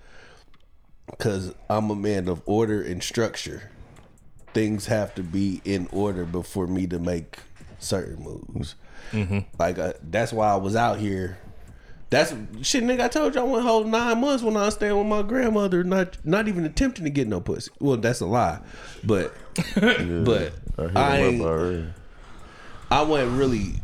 Cause I'm a man of order and structure. Things have to be in order before me to make certain moves. Like uh, that's why I was out here. That's shit, nigga. I told you I went whole nine months when I was staying with my grandmother, not not even attempting to get no pussy. Well, that's a lie, but but I hit I ain't, up already. I wasn't really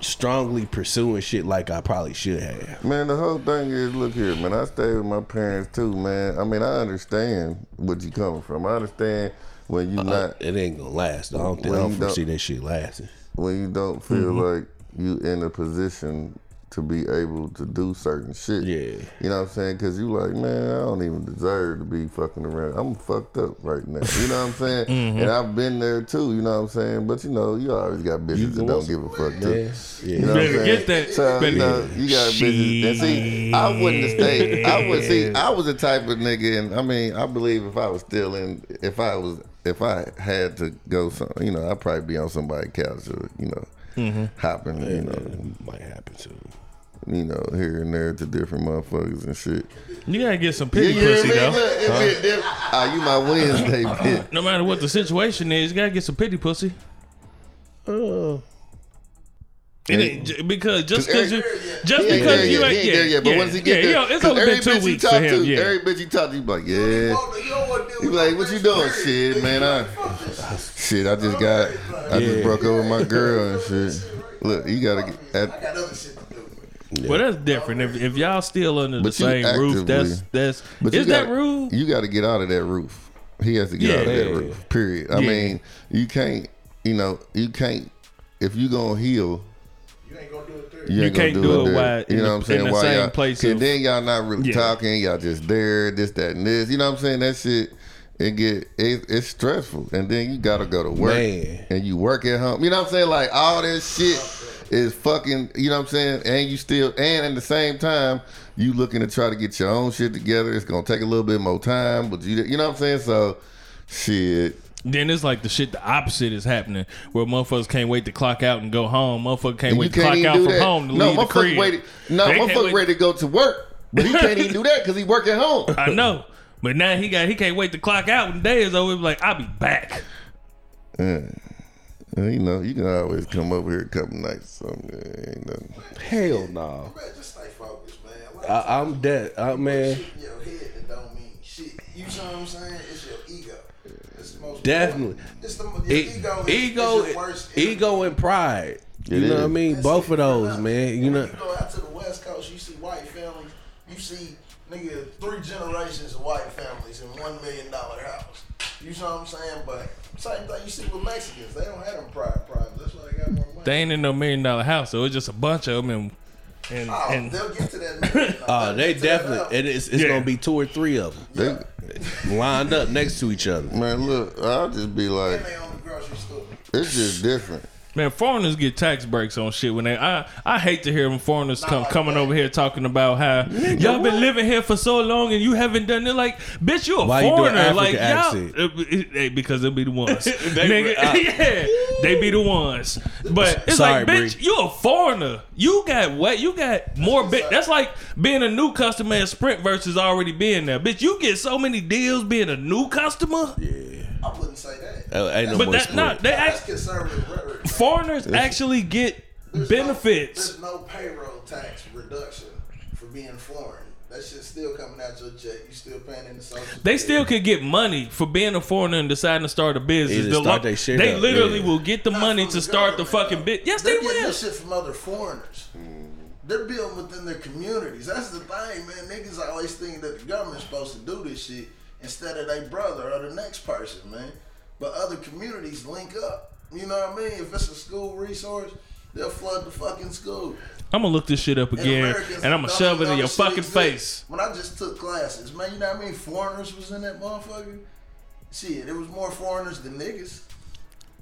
strongly pursuing shit like I probably should have. Man, the whole thing is, look here, man. I stayed with my parents too, man. I mean, I understand what you coming from. I understand when you Uh, not it ain't gonna last. I don't think I don't foresee that shit lasting. when you don't feel Mm-hmm. like you in a position to be able to do certain shit. Yeah. You know what I'm saying? Because you like, man, I don't even deserve to be fucking around. I'm fucked up right now. You know what I'm saying? Mm-hmm. And I've been there too. You know what I'm saying? But you know, you always got bitches that don't give a fuck too. Yeah, You know yeah. what I'm Better saying? get that- So, better- you know, you got bitches. And see, I wouldn't have stayed. I would see. I was the type of nigga, and I mean, I believe if I was still in, if I was, if I had to go, some, you know, I'd probably be on somebody's couch or you know, Mm-hmm. hopping, you know, It might happen too. You know, here and there to different motherfuckers and shit. you gotta get some pity You know what I pussy mean? though. Look, it be different. Ah, you my Wednesday bitch. No matter what the situation is, you gotta get some pity pussy. Oh, It ain't, because just 'Cause because you, every- just He ain't because there you yet. ain't He ain't there yet. But yeah, once he get yeah, there, yo, it's 'cause only every been two bitch you weeks talk for him. to, Yeah, every bitch you talk to, you be like, yeah. You don't want to deal You with like, what you doing? period. Shit, Nigga, man, I- like, fuck this shit. Shit, I just got, I just broke up with my girl and shit. Look, you gotta get. I At, got other shit to do. Well, that's different. If, if y'all still under the But you same roof, that's that's but is you that gotta, rude? You got to get out of that roof. He has to get Yeah. out of that Yeah. roof. Period. I Yeah. mean, you can't. You know, you can't. If you gonna heal, You ain't gonna do it there. you, You ain't gonna can't do, do it it while you know what I'm saying? in the same y'all, place and then y'all not really Yeah. talking. Y'all just there, this, that, and this. You know what I'm saying? That shit. It get it, it's stressful, and then you gotta go to work, Man. and you work at home. You know what I'm saying? Like all this shit is fucking. You know what I'm saying? And you still, and at the same time, you looking to try to get your own shit together. It's gonna take a little bit more time, but you, you know what I'm saying? So, shit. Then it's like the shit. The opposite is happening, where motherfuckers can't wait to clock out and go home. Motherfucker can't And wait to clock out from home to no, leave the crib. waited. No, They can't motherfucker ready to go to work, but he can't even do that because he work at home. I know, but now he got he can't wait to clock out when the day is over. Like, I'll be back. Uh, You know, you can always come over here a couple nights. or something. Yeah, ain't nothing. hell no. Man, just stay focused, man. I, I'm dead. I, man, shit in your head that don't mean shit. You see what I'm saying? It's your ego. It's the most Definitely. It's the your ego. Is, ego, is your worst enemy. ego, and pride. You It know what I mean? That's Both it. of those, man. You know, you go out to the West Coast, you see white families. You see nigga three generations of white families in one million dollar house. You know what I'm saying? But same thing you see with Mexicans. They don't have them pride problems. That's why they got more money. They ain't in no million dollar house, so it's just a bunch of them. And and, Oh, and they'll get to that. million. uh, They'll they get to that definitely. level. It is. It's Yeah. gonna be two or three of them They, lined up next to each other. man, look, I'll just be like, they on the grocery store. it's just different. Man, foreigners get tax breaks on shit when they. I I hate to hear them foreigners come like coming that. over here talking about how y'all been living here for so long and you haven't done it. Like, bitch, you a Why you doing foreigner. African like, accent? y'all, it- it- because they'll be the ones. They- Nigga, uh, yeah, they be the ones. But it's Sorry, like, bitch, Bree. you a foreigner. You got what? You got more. Bi- that's like being a new customer at Sprint versus already being there. Bitch, you get so many deals being a new customer. Yeah I wouldn't say that. Uh, ain't no But more that split. not they That's act, conservative rhetoric. Man. foreigners actually get There's no- benefits. there's no payroll tax reduction for being foreign. That shit's still coming out your check. You still paying in the social. They still Security. could get money for being a foreigner and deciding to start a business. The start lo- they shit they up, literally yeah. will get the Not money from to the start the fucking though. bit. Yes, They're they getting will. this shit from other foreigners. Mm. They're building within their communities. That's the thing, man. Niggas always think that the government's supposed to do this shit instead of their brother or the next person, man. But other communities link up. You know what I mean? If it's a school resource, they'll flood the fucking school. I'm gonna look this shit up again, Americans and I'm gonna shove it in your fucking exists. face. When I just took classes, man, you know what I mean? Foreigners was in that motherfucker. Shit, it was more foreigners than niggas.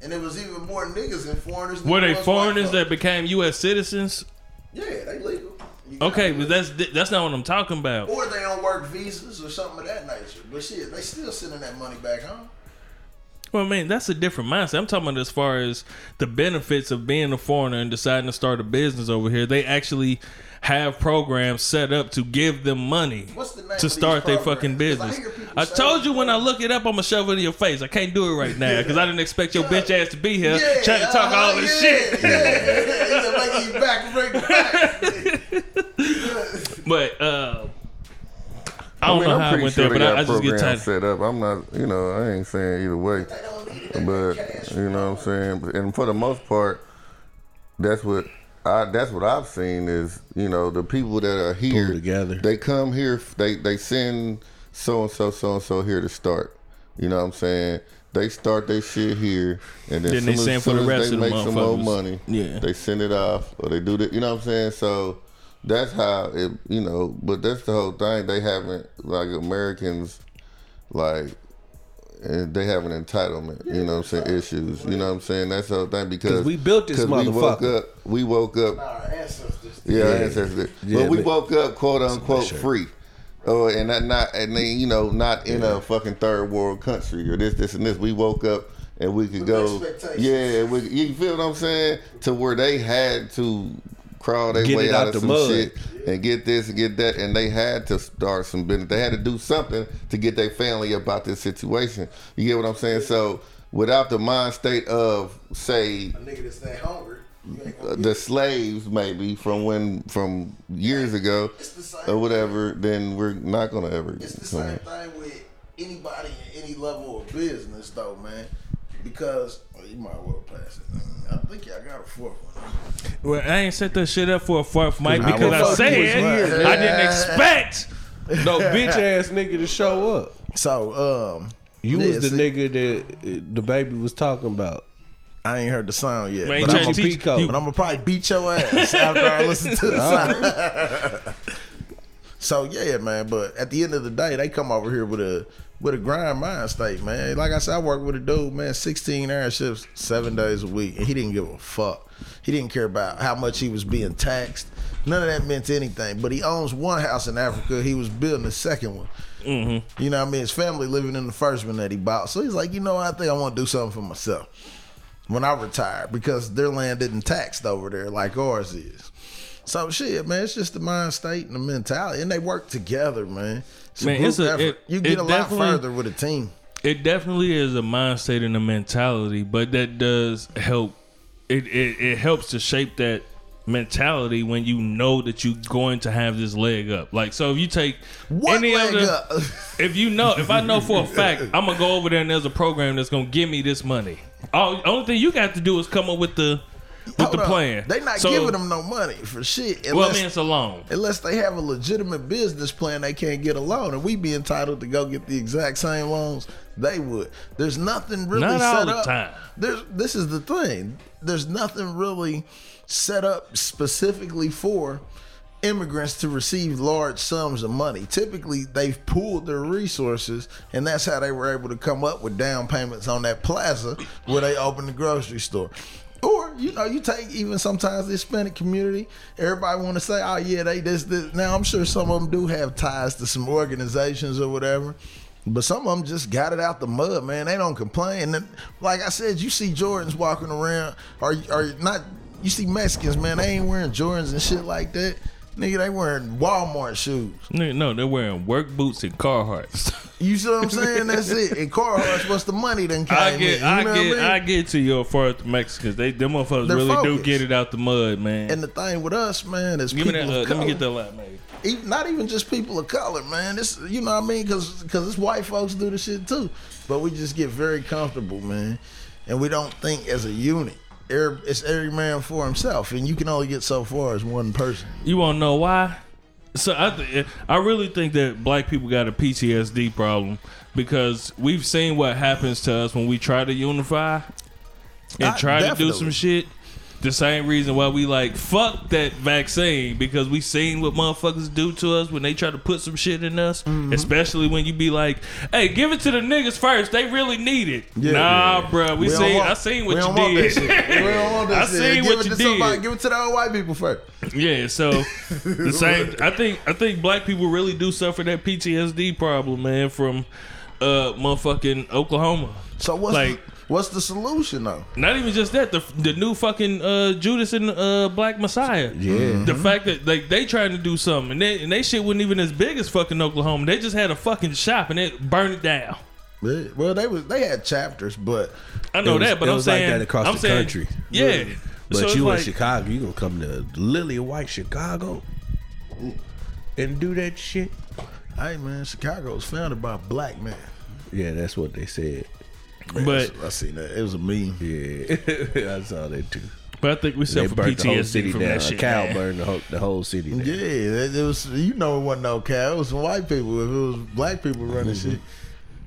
And it was even more niggas than foreigners than Were they foreigners that became U.S. citizens? Yeah, they legal. Okay, but that's that's not what I'm talking about. or they don't work visas or something of that nature. But shit, they still sending that money back home. Well, man, that's a different mindset. I'm talking about as far as the benefits of being a foreigner and deciding to start a business over here. They actually have programs set up to give them money the to start their fucking 'Cause I business. I told you when I look it up, I'm gonna shove it in your face. I can't do it right now because I didn't expect your bitch ass to be here trying to talk uh-huh, all this yeah, shit. Yeah, yeah, yeah. back and bring it back. But uh, I don't mean, know I'm how I pretty went sure there, they but I, got I just get programs tired. set up. I'm not, you know, I ain't saying either way, They don't need it. They but you know what I'm saying. And for the most part, that's what I that's what I've seen is you know the people that are here Pull together. They come here. They they send so and so so and so here to start. You know what I'm saying. They start their shit here, and then, Then they soon as- send for the rest they of the make some more money. Yeah. they send it off, or they do that. You know what I'm saying? So that's how it. You know, but that's the whole thing. They haven't like Americans, like eh, they have an entitlement. You know what I'm saying? Issues. You know what I'm saying? That's the whole thing because 'Cause we built this 'cause We woke motherfucker. up. We woke up. Our ancestors. Yeah, Yeah. ancestors. Yeah, but we but- woke up quote unquote shirt. free. Oh, and that not and then you know not in a fucking third world country or this this and this. We woke up and we could With go. Yeah, we, you feel what I'm saying? To where they had to crawl their Get way it out, out of the some mud. shit and get this and get that, and they had to start some business. They had to do something to get their family about this situation. You get what I'm saying? So without the mind state of say A nigga that hungry. You ain't gonna the slaves maybe from when from years ago It's the same or whatever, then we're not gonna ever. It's the same thing with anybody in any level of business, though, man. Because well, you might well pass it. I think y'all got a fourth one. Well, I ain't set that shit up for a fourth mic I because I was- said he I didn't expect. No bitch ass nigga to show up. So, um, You yeah, was the see, nigga that uh, the baby was talking about. I ain't heard the sound yet, Man, but, I'm trying to gonna, teach- Pico. you- but I'm gonna probably beat your ass after I listen to the sound. so yeah, man. But at the end of the day, they come over here with a with a grind mind state, man. Like I said, I work with a dude, man, 16 hour shifts, seven days a week, and he didn't give a fuck. He didn't care about how much he was being taxed. None of that meant anything. But he owns one house in Africa. He was building the second one. Mm-hmm. You know what I mean? His family living in the first one that he bought. So he's like, you know. I think I want to do something for myself when I retire because their land isn't taxed over there like ours is. So shit, man, it's just the mind state and the mentality, and they work together, man. It's Man, group it's a- it- you get a lot further with a team. It definitely is a mind state and a mentality, but that does help. It, it it helps to shape that mentality when you know that you're going to have this leg up. Like so, if you take What any other, up? if you know, if I know for a fact, I'm gonna go over there and there's a program that's gonna give me this money. All only thing you got to do is come up with the with Hold the up. plan. They not So- giving them no money for shit. Unless, Well, I mean, it's a loan. unless they have a legitimate business plan, they can't get a loan, and we be entitled to go get the exact same loans they would. There's nothing really Not set all the up. time. There's this is the thing. There's nothing really set up specifically for immigrants to receive large sums of money. Typically, they've pooled their resources, and that's how they were able to come up with down payments on that plaza where they opened the grocery store. Or you know, you take even sometimes the Hispanic community. Everybody want to say, "Oh yeah, they this, this." Now I'm sure some of them do have ties to some organizations or whatever, but some of them just got it out the mud, man. They don't complain. And like I said, you see Jordans walking around, or or not. You see Mexicans, man. They ain't wearing Jordans and shit like that. Nigga, they wearing Walmart shoes. Nigga, No, they're wearing work boots and Carhartts. You see what I'm saying? That's it. And Carhartt's what's the money then came I in. get, You I get, I I, get to your as far as the Mexicans. They, them motherfuckers They're really do get it out the mud, man. And the thing with us, man, is Give me people that. Uh, let me get that lap, maybe. even, not even just people of color, man. This, you know what I mean? Because Because it's white folks do the shit too, but we just get very comfortable, man, and we don't think as a unit. Every, it's every man for himself, and you can only get so far as one person. You want to know why? So I, th- I really think that black people got a PTSD problem because we've seen what happens to us when we try to unify and I- try to do some shit. The same reason why we like fuck that vaccine because we seen what motherfuckers do to us when they try to put some shit in us. Mm-hmm. Especially when you be like, "Hey, give it to the niggas first. They really need it." Yeah, nah, yeah. bruh. We, don't seen. want- I seen what you did. We don't want that I shit. seen give what you to somebody. did. Give it to the old white people first. Yeah, so the same. I think I think black people really do suffer that PTSD problem, man, from uh motherfucking Oklahoma. So what's Like- the, what's the solution though? Not even just that, the the new fucking uh, Judas and uh, Black Messiah. Yeah. The fact that like they trying to do something and they and they shit wasn't even as big as fucking Oklahoma. They just had a fucking shop and they burned it down. Well, they was they had chapters, but I know It was- that, but it I'm was like that across I'm the saying, country. Yeah. But So it's you like- in Chicago, you gonna come to Lily White Chicago and do that shit? hey man, Chicago was founded by black man. Yeah, that's what they said. But I seen that. It was a meme. Yeah, I saw that too. but I think we suffer burnt the whole PTSD city from down. that shit. cow man. burned the whole, the whole city down. Yeah, it, was. You know, it wasn't no cow. It was some white people. If it was black people running Mm-hmm. shit,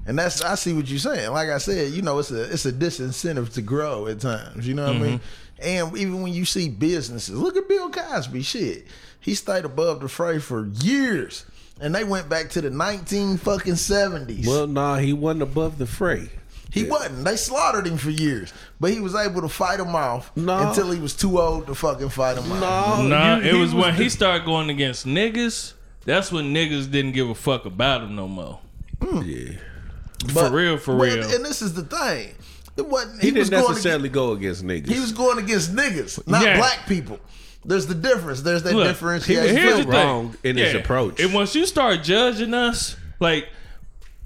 and that's I see what you're saying. Like I said, you know, it's a it's a disincentive to grow at times. You know what I mean? Mm-hmm. And even when you see businesses, look at Bill Cosby. Shit, he stayed above the fray for years, and they went back to the 19 fucking 70s. Well, nah, he wasn't above the fray. He wasn't. They slaughtered him for years, but he was able to fight them off No. until he was too old to fucking fight them off. No, Nah, you- it was, when the- he started going against niggas. That's when niggas didn't give a fuck about him no more. Hmm. Yeah. for real, for Well, real. And this is the thing. It wasn't. He, was didn't going necessarily go against niggas. He was going against niggas, not Yeah. black people. There's the difference. There's that Look, differentiation. here's the thing. wrong in his approach. And once you start judging us, like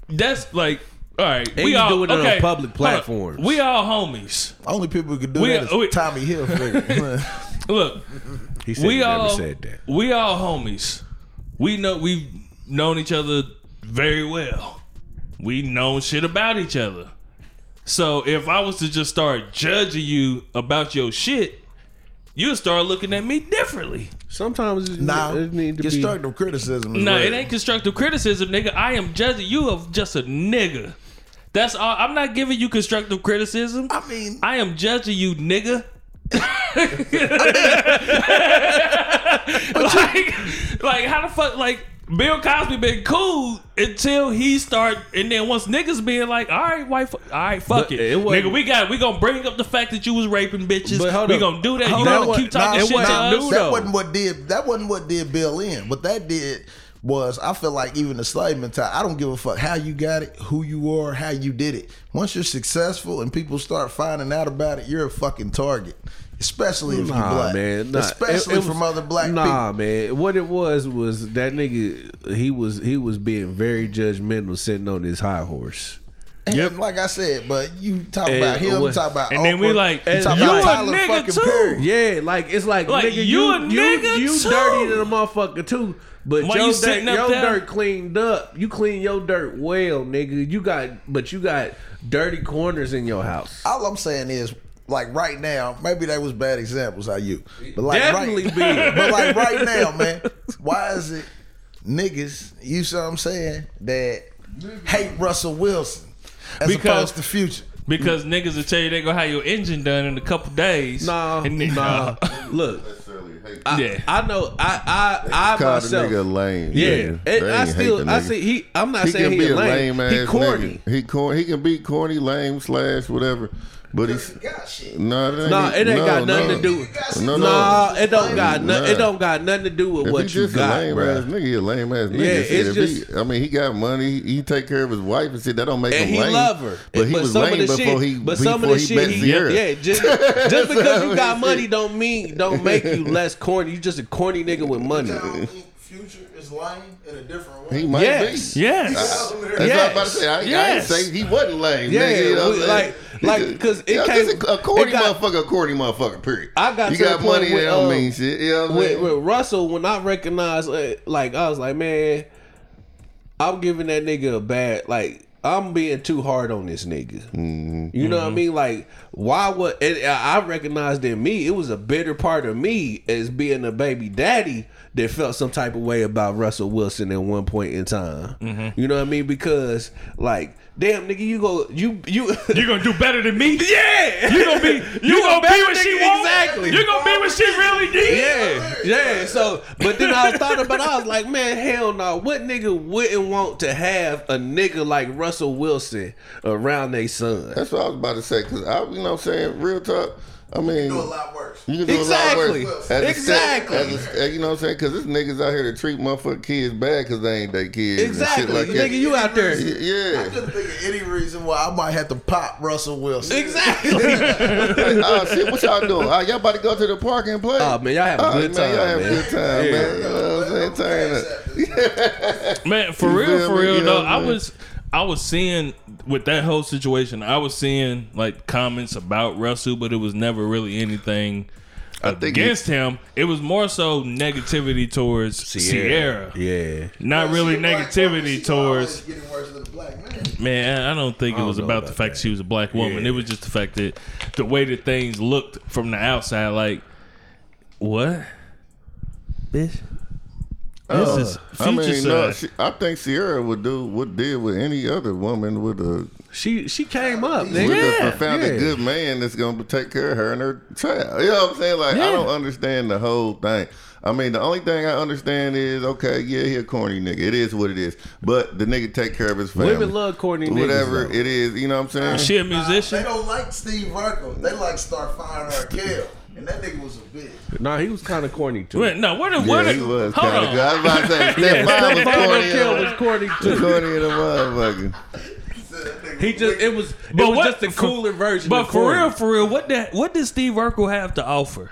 that's like, all right, And we you all do it on okay, public hold on. We all homies. Only people who could do We- that is we- Tommy Hilfiger. Look, he said we he all never said that. we all homies. We know we've known each other very well. We know shit about each other. So if I was to just start judging you about your shit, you'd start looking at me differently. Sometimes it, now, it need to be. constructive criticism. Is No, rare. it ain't constructive criticism, nigga. I am judging you of just a nigga. That's all. I'm not giving you constructive criticism. I mean, I am judging you, nigga. like, like how the fuck, like Bill Cosby been cool until he start, and then once niggas being like, "All right, white, all right, fuck But it, it nigga, we got, we gonna bring up the fact that you was raping bitches. But hold we up. gonna do that. Hold you up. gonna keep talking wa- shit it to wasn't us. that though. wasn't what did that wasn't what did Bill in. What that did was I feel like even the slave mentality. I don't give a fuck how you got it, who you are, how you did it. Once you're successful and people start finding out about it, you're a fucking target. Especially if you're black, man. Nah. especially It- it from was- other black Nah, people. man. What it was was that nigga. He was he was being very judgmental, sitting on his high horse. And like I said, but you talk And about him, what- you talk about And then we like, you talk you about a Tyler nigga too. Perry. Yeah, like it's like, Like, nigga, you you a you, nigga you too. dirty than a motherfucker too. But Why your you dirt, your dirt cleaned up. You clean your dirt well, nigga. You got, but you got dirty corners in your house. All I'm saying is, like right now, maybe that was bad examples I you, but like Definitely right, big. but like right now, man, why is it niggas? You see what I'm saying? That hate Russell Wilson as Because- opposed to Future. Because niggas will tell you they gonna have your engine done in a couple days. Nah, and then, nah. Look, Necessarily hate. I, Yeah. I know. I I I Call myself. nigga lame. Yeah, man. And I ain't hate still I see he. I'm not he saying can he a a lame. lame, he corny. Nigga. He corny. He can be corny, lame, slash, whatever. But he's God, shit. no, that ain't, Nah, it ain't no, got nothing no. to do. No, no. Nah, it don't got no, Nah. it don't got nothing to do with If what you just a got, lame bro. ass nigga, he a lame ass nigga. Yeah, Shit, it's just- he, I mean, he got money. He, he take care of his wife and shit. That don't make And him he lame. love her, But he was lame before shit, he but some of before the he shit, met he, Ciara. yeah, just, just because you got money don't mean don't make you less corny. You just a corny nigga with money. I don't think Future is lame in a different way. He might Yes. be. yes. That's what I'm Yes. about to say. I, I Yes. didn't say he wasn't lame. Yeah, nigga, you know we- like- saying? Like, 'cause it yeah, came- a, a corny got- motherfucker, a corny motherfucker. Period. I got you to the got point money. with, that don't um, mean shit. You know with, with Russell, when I recognized, uh, like, I was like, man, I'm giving that nigga a bad, like, I'm being too hard on this nigga. Mm-hmm. You know what I mean? Like, why would and I I recognized in me it was a bitter part of me as being a baby daddy that felt some type of way about Russell Wilson at one point in time. Mm-hmm. You know what I mean? Because like, damn nigga, you go you you You gonna do better than me? yeah You gonna be you, You gonna a be what she wants? exactly. You gonna be what she really needs? Yeah, yeah. So, but then I was thought about. I was like, man, hell no. What nigga wouldn't want to have a nigga like Russell Wilson around their son? That's what I was about to say. Cause I, you know, what I'm saying real talk. I mean, you can Do a lot worse. You can do Exactly. a lot worse. As a Exactly. as you know what I'm saying? Because there's niggas out here that treat motherfucking kids bad because they ain't their kids Exactly, and shit like that. nigga. You out there? I yeah. I couldn't think of any reason why I might have to pop Russell Wilson. Exactly. Like, oh shit, what y'all doing? Oh, y'all about to go to the park and play? Oh, man, y'all have a Oh, good man, Y'all time, have a man. good time, Yeah. man. You know what I'm saying? Man, for You real, for real though, I I'm was I was seeing with that whole situation, I was seeing like comments about Russell, but it was never really anything I think against him. It was more so negativity towards Ciara. Yeah. Not really She black woman, negativity towards always getting worse than a black man. Man, I don't think it don't was know about, the fact that. she was a black woman. Yeah. It was just the fact that the way that things looked from the outside, like, what? Bitch. This Uh, is I future mean, no, she, I think Ciara would do what did with any other woman with a She she came up. with Nigga. a found yeah. a good man that's gonna take care of her and her child. You know what I'm saying? Like Yeah. I don't understand the whole thing. I mean, the only thing I understand is okay, yeah, he a corny nigga. It is what it is. But the nigga take care of his family. Women love corny niggas. Whatever though. it is, you know what I'm saying? She a Nah, musician? they don't like Steve Urkel. They like Stefan Urquelle. And that nigga was a bitch. Nah, he was kind of corny too. Wait, no, what? What? Yeah, what he was hold kind of on. good. I was about to say, Steph Yeah, Mine was corny. Urkel in was corny too. Corny in a motherfucker. He just it was it But was what- just a cooler version. But of for real, for real, what did what did Steve Urkel have to offer?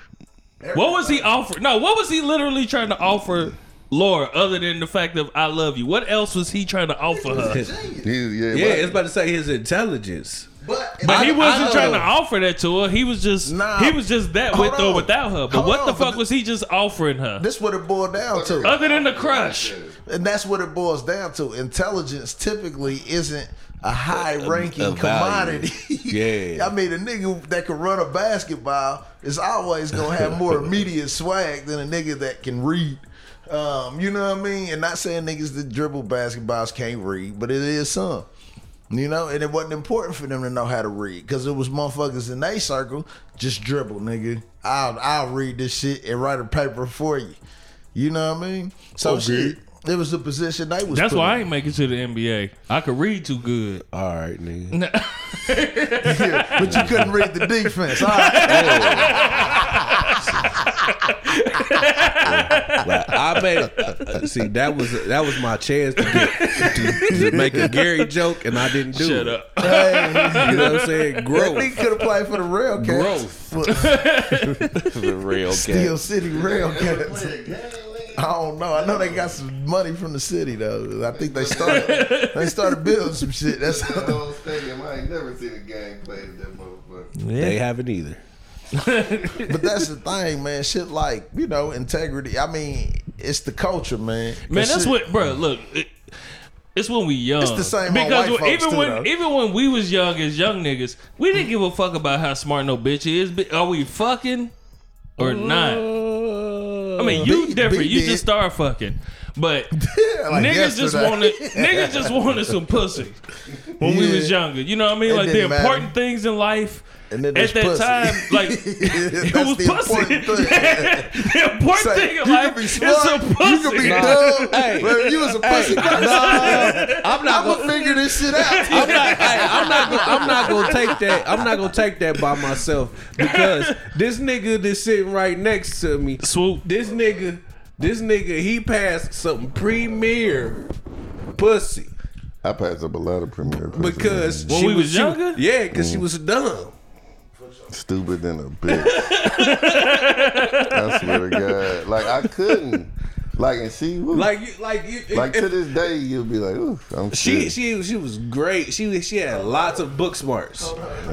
What was he offering? No, what was he literally trying to offer Laura other than the fact of I love you? What else was he trying to offer her? He's, yeah, Yeah, but- it's about to say his intelligence. But, But I- he wasn't I trying to offer that to her. He was just Nah. he was just that Hold with or without her. But Hold what the on, but fuck was he just offering her? this what it boiled down to. Other than the crush. And that's what it boils down to. Intelligence typically isn't a high ranking a value. commodity. Yeah. I mean, a nigga that can run a basketball is always gonna have more immediate swag than a nigga that can read. Um, you know what I mean? And not saying niggas that dribble basketballs can't read, but it is some. You know, and it wasn't important for them to know how to read because it was motherfuckers in their circle just dribble, nigga. I'll I'll read this shit and write a paper for you. You know what I mean? So Okay. shit, it was the position they was. That's put why I ain't making it to the NBA. I could read too good. All right, nigga. Yeah, but you couldn't read the defense. All right. Oh. Like, I made uh, see that was that was my chance to, get, to, to make a Gary joke, and I didn't do Shut it. up. Hey, You know what I'm saying? that Growth, nigga could have played for the Railcats. growth. the real Steel cat. City Railcats. I don't know. I know they got some money from the city though. I think they started they started building some shit. That's The whole stadium, I ain't never seen a game played at that motherfucker. They haven't either. but that's the thing, man. Shit like you know integrity. I mean, it's the culture, man. Man, that's shit- what, bro. Look, it, it's when we young. It's the same because even too, when though. even when we was young as young niggas, we didn't give a fuck about how smart no bitch is. Are we fucking or not? I mean, you B- different. B You did. just start fucking. But like niggas just wanted niggas just wanted some pussy when we was younger. You know what I mean? It like the didn't matter. important things in life. And then At that pussy. time, like it was the pussy. important thing. the important Say, thing in you life can be is smart, some pussy. you can be Nah. dumb, Hey. but if you was a pussy person, I'm not I'm gonna gonna figure this shit out. I'm not, hey, I'm not gonna, I'm not gonna take that. I'm not gonna take that by myself because this nigga that's sitting right next to me, Swoop. this nigga, this nigga, he passed some premier pussy I passed up a lot of premier pussy, because When she we was she younger? yeah, because she mm. was dumb. stupid than a bitch. I swear to God, like I couldn't, like, and she, was, Like, you, like, you, like to this day, you'll be like, ooh, I'm she, shit. she, she was great. She, she had lots of book smarts,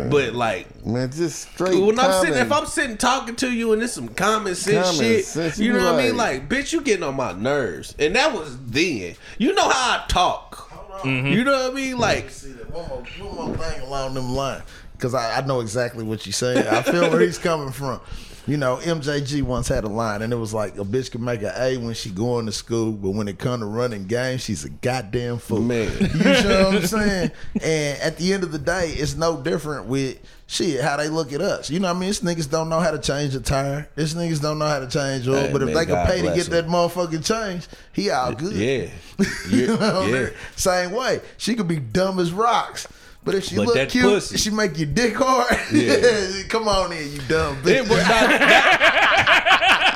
but like. man, just straight. When I'm sitting, if I'm sitting talking to you and it's some common sense Common shit, sense, you you know what I mean? like- Like, bitch, you getting on my nerves, and that was then. You know how I talk. Mm-hmm. You know what I mean? Like, See that one more, one more thing along them lines, because I, I know exactly what you're saying. I feel where he's coming from. You know, MJG once had a line, and it was like a bitch can make an A when she going to school, but when it come to running games, she's a goddamn fool. Man. you know what I'm saying? And at the end of the day, it's no different with shit how they look at us. You know what I mean? These niggas don't know how to change a tire. These niggas don't know how to change oil. Hey, but if man, they can God pay to get that motherfucking change, he all good. yeah. You know, yeah. Same way. She could be dumb as rocks. But if she But look that cute, pussy- she make you dick hard. Yeah. Come on in, you dumb bitch. was not-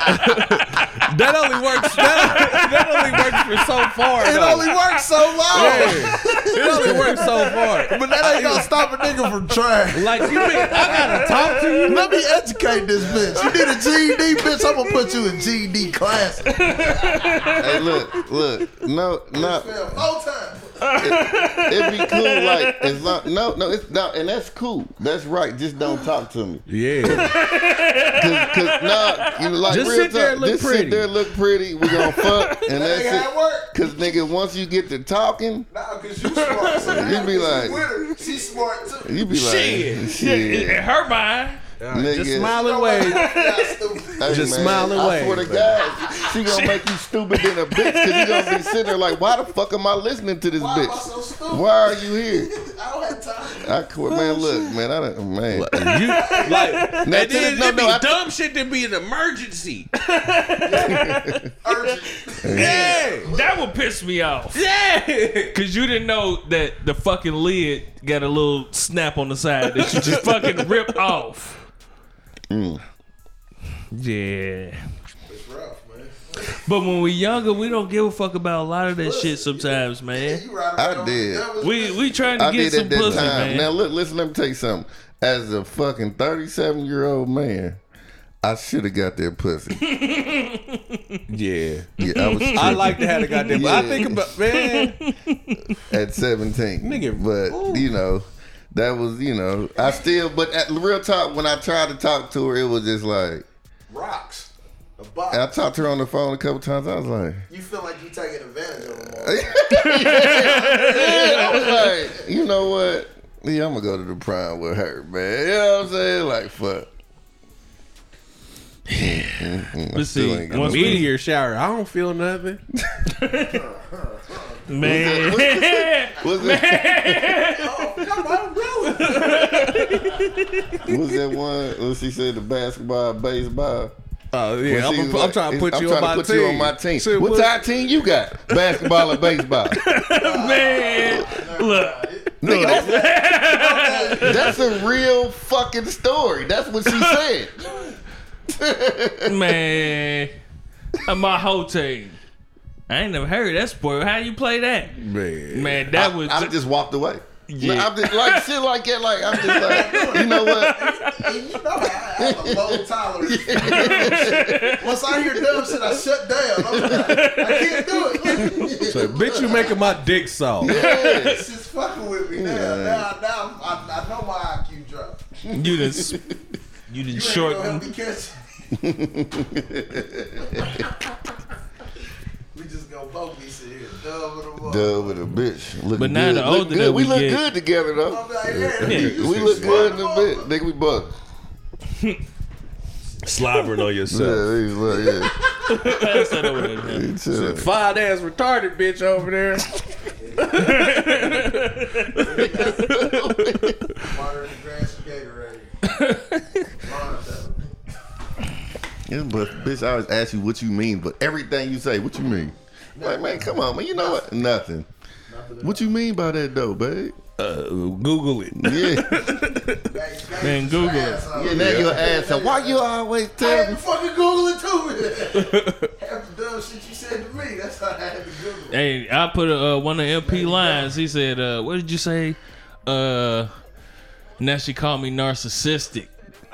that, that only works. That, that only works for so far. it though. only works so long. Yeah. It only works so far. But that ain't gonna stop a nigga from trying. Like you mean I gotta talk to you? Let me educate this bitch. You need a GED, bitch. I'm gonna put you in GED class. Hey, look, look. No, no. Fail four times. It'd be cool, like as long. No, no, it's not, and that's cool. That's right. Just don't talk to me. Yeah. Cause, cause nah, you know, like Just real sit there and talk, look just pretty. sit there, look pretty. We gonna fuck, and That that's ain't it it. work. Cause nigga, once you get to talking, Nah, cause you smart. So You be like- with her. She's smart too. you be like, Shit. shit, In her mind. Nigga. Just smile and wave. Stupid. Hey, Just man, smile and I swear to. God, she gonna make you stupid than a bitch because you gonna be sitting there like, why the fuck am I listening to this Why am I bitch? so stupid? Why are you here? I don't have time. I quit, man. Oh, look, man, I don't, man. You like Now, and to then the- no, it be no, I- dumb shit that be an emergency. Urgent. Yeah. That would piss me off. Yeah. Cause you didn't know that the fucking lid got a little snap on the side that you just fucking rip off. Mm. Yeah. It's rough, man. But when we younger, we don't give a fuck about a lot of that shit sometimes, man. You ride I did. We we trying to I get did some that pussy, time. man. Now look, listen. Let me tell you something. As a fucking thirty-seven year old man, I should have got that pussy. Yeah. Yeah, I was. I like to have a goddamn. I think about man. at seventeen, Nigga, But you know, that was you know. I still, but at the real talk, when I tried to talk to her, it was just like. rocks. A box. I talked to her on the phone a couple times. I was like, You feel like you taking advantage of them. all. yeah, I was like, you know what? Yeah, I'm gonna go to the prime with her, man. You know what I'm saying? Like, fuck. Let's see. ain't Once Meteor shower. I don't feel nothing. Man. Was it? Oh, come on, bro. was that one? What she said? The basketball, baseball. Oh yeah, I'm, was I'm trying to put you trying on my to put team. you on my team. Shit, what what- type team you got? Basketball or baseball? Man. Look. Nigga, that's, that's a real fucking story. That's what she said. Man. And my whole team. I ain't never heard that sport. How you play that? Man. Man, that was I, I just walked away. Yeah. Yeah. I'm just like shit like that. Like I'm just like, you know what? And you know I have a low tolerance. for. Once I hear dumb shit, I shut down. I'm like, I can't do it. So, bitch, you making my dick soft. It's just fucking with me now. Now, now I, I know my IQ dropped. you done s- you done You ain't gonna shorten help me catch. we just gonna both be sitting here dumb with a mother. Duh with a bitch. Looking But now good. the Look older good. that we, we look get- good together though. Like, yeah, Yeah. We look good in smart a bit. motherfucker. Nigga, we buck. Slobbering on Yeah, yourself. we look, yeah. Pass that over there, man. We. Fine ass retarded bitch over there. Water in the grass and Gatorade. Yeah, but bitch, I always ask you what you mean, but everything you say, what you mean? Like, man, come on, man. You know what? Nothing. What you mean by that though, babe? Uh, Google it. Yeah. Man, Google it. yeah, now your ass. So why you always I tell had me? to fucking Google it too. Half the dumb shit you said to me, that's how I had to Google it. Hey, I put uh, one of MP lines. He said, uh, "What did you say?" Uh, now she called me narcissistic.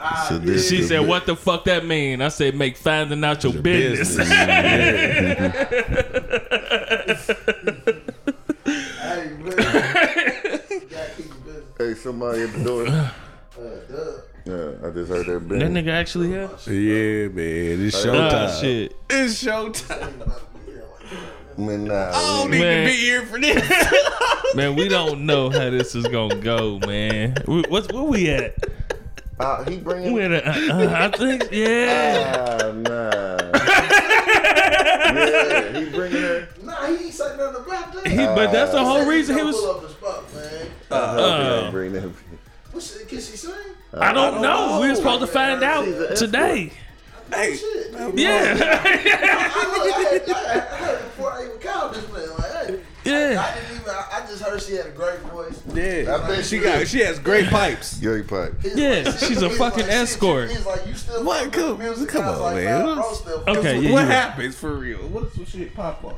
Ah, so this She said, the- "What the fuck that mean?" I said, "Make finding out your, business." Hey, man. you your business. Hey, somebody at the door. Uh. uh yeah, I just heard that that nigga actually here. Yeah, man. It's showtime. Uh, shit! It's showtime. Ain't about to be here like that, Man, nah. I don't we- need Man. to be here for this. Man, we don't know how this is gonna go, man. We, what's where we at? Uh, he bringing. We at a, uh, uh, I think, yeah. Ah, nah. yeah, he bringing her. Nah, he ain't say nothing about that. He, but that's the whole reason he gonna was. pull up his spot, man. I hope he Uh. don't bring that. What's it? Can she sing? I don't know. We were supposed to find out today. hey, Shit. I, Yeah, I, I, had, I had heard it before I even called this man. Like, hey, yeah. I didn't even. I, I just heard she had a great voice. yeah, I bet she she got. is. She has great pipes. Gary Pipe. It's Yeah, like- she's a fucking like, shit, escort. It's like you still What? Come- music. come on, like, man. nah, bro, still Okay, yeah, what you- happens for real? What's what shit pop off?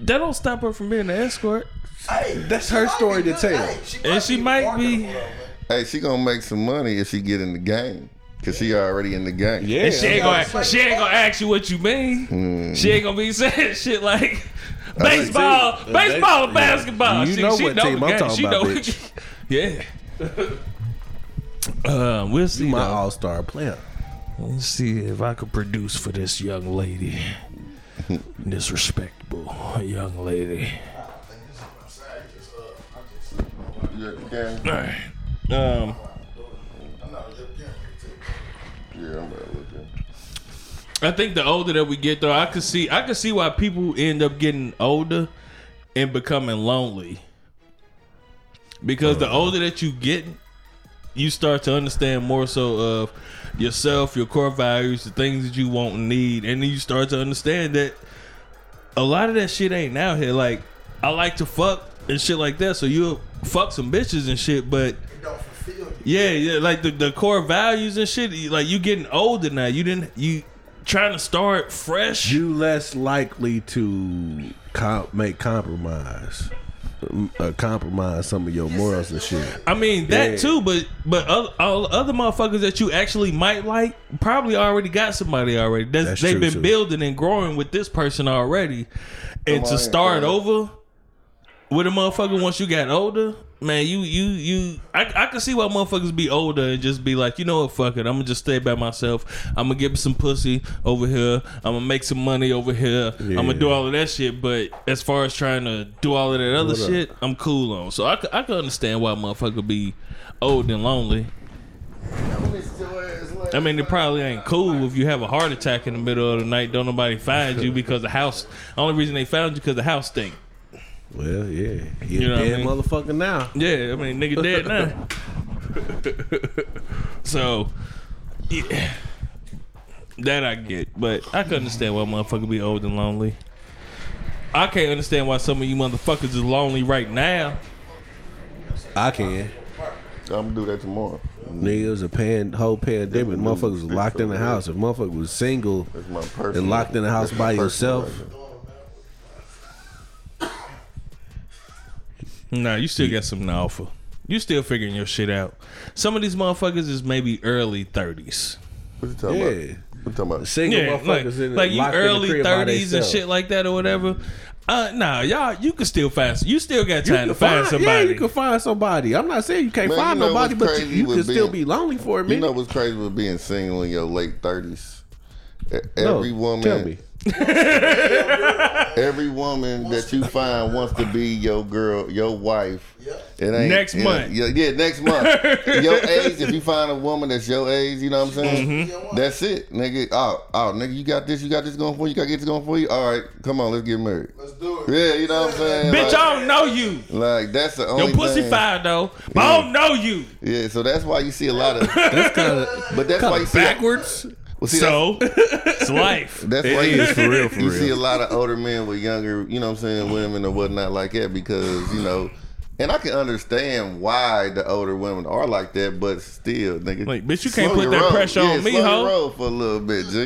That don't stop her from being an escort. Hey, That's her story to tell. Hey, And she might be- marketable, though, man. Hey, she gonna make some money if she get in the game. Cause she already in the game. Yeah, And she ain't gonna she ain't gonna ask you what you mean. Hmm. She ain't gonna be saying shit like baseball, see, baseball, that- basketball. You she, know she what know team I'm talking she about, know bitch. yeah. Uh, we'll see. my all star player. Let's see if I could produce for this young lady. this respectable young lady. You at the game? All right. Um, Yeah, I'm about to look at. I think the older that we get, though, I could see I could see why people end up getting older and becoming lonely. Because the uh-huh. older that you get, you start to understand more so of yourself, your core values, the things that you want and need, and then you start to understand that a lot of that shit ain't out here. Like I like to fuck and shit like that, so you'll fuck some bitches and shit, but It don't fulfill you. yeah, yeah, like the, the core values and shit. Like you getting older now. You didn't you trying to start fresh. You less likely to com- make compromise, uh, compromise some of your morals and shit. I mean that Yeah. too, but but other, all other motherfuckers that you actually might like probably already got somebody already. That's, That's they've been too. building and growing with this person already, and Come to on, start yeah. over with a motherfucker once you got older, man, you you you. I I can see why motherfuckers be older and just be like, you know what, fuck it, I'm gonna just stay by myself. I'm gonna get some pussy over here. I'm gonna make some money over here. I'm gonna do all of that shit. But as far as trying to do all of that other What up? shit, I'm cool on. So I I could understand why motherfucker be old and lonely. I mean, it probably ain't cool if you have a heart attack in the middle of the night. Don't nobody find you because the house. Only reason they found you because the house stink. Well, yeah, he You know a what I dead mean? motherfucker now. Yeah, I mean, nigga dead now. so, yeah, that I get, but I can understand why motherfucker be old and lonely. I can't understand why some of you motherfuckers is lonely right now. I can. I'm gonna do that tomorrow. Nigga, it was a pan, whole pandemic. Motherfuckers was locked in the house. If motherfucker was single my and locked in the house by personal yourself, record. Nah, you still got something to offer. You still figuring your shit out. Some of these motherfuckers is maybe early thirties. What you talking Yeah. about? What you talking about? single Yeah, like, motherfuckers in like you locked in the early crib by thirties and theyself. shit like that or whatever. Uh, nah, y'all, you can still find. You still got You time can to find, Yeah, somebody. you can find somebody. I'm not saying you can't Man, find you know nobody, what's but you, crazy you with can still being- be lonely for a You know what's crazy with being single in your late thirties? No, Every woman, Tell me. every woman that you find wants to be your girl, your wife. Yep. It ain't Next it- month. Yeah, yeah, next month. your age, if you find a woman that's your age, you know what I'm saying? Mm-hmm. That's it, nigga. Oh, oh, nigga, you got this, you got this going for you, you got to get this going for you. All right, come on, let's get married. Let's do it. Yeah, you know what I'm saying? Bitch, like, I don't know you. like that's the only Your pussy thing. fire though, but I don't know you. Yeah, so that's why you see a lot of. That's kind of But that's why you see backwards. Well, see, So it's life. That's It why you, for real, for you real. see a lot of older men with younger, you know what I'm saying, women or whatnot like that because, you know, and I can understand why the older women are like that, but still, nigga. Like, bitch, you can't put that roll. pressure yeah, on me, slow ho. Your roll for a little bit, G.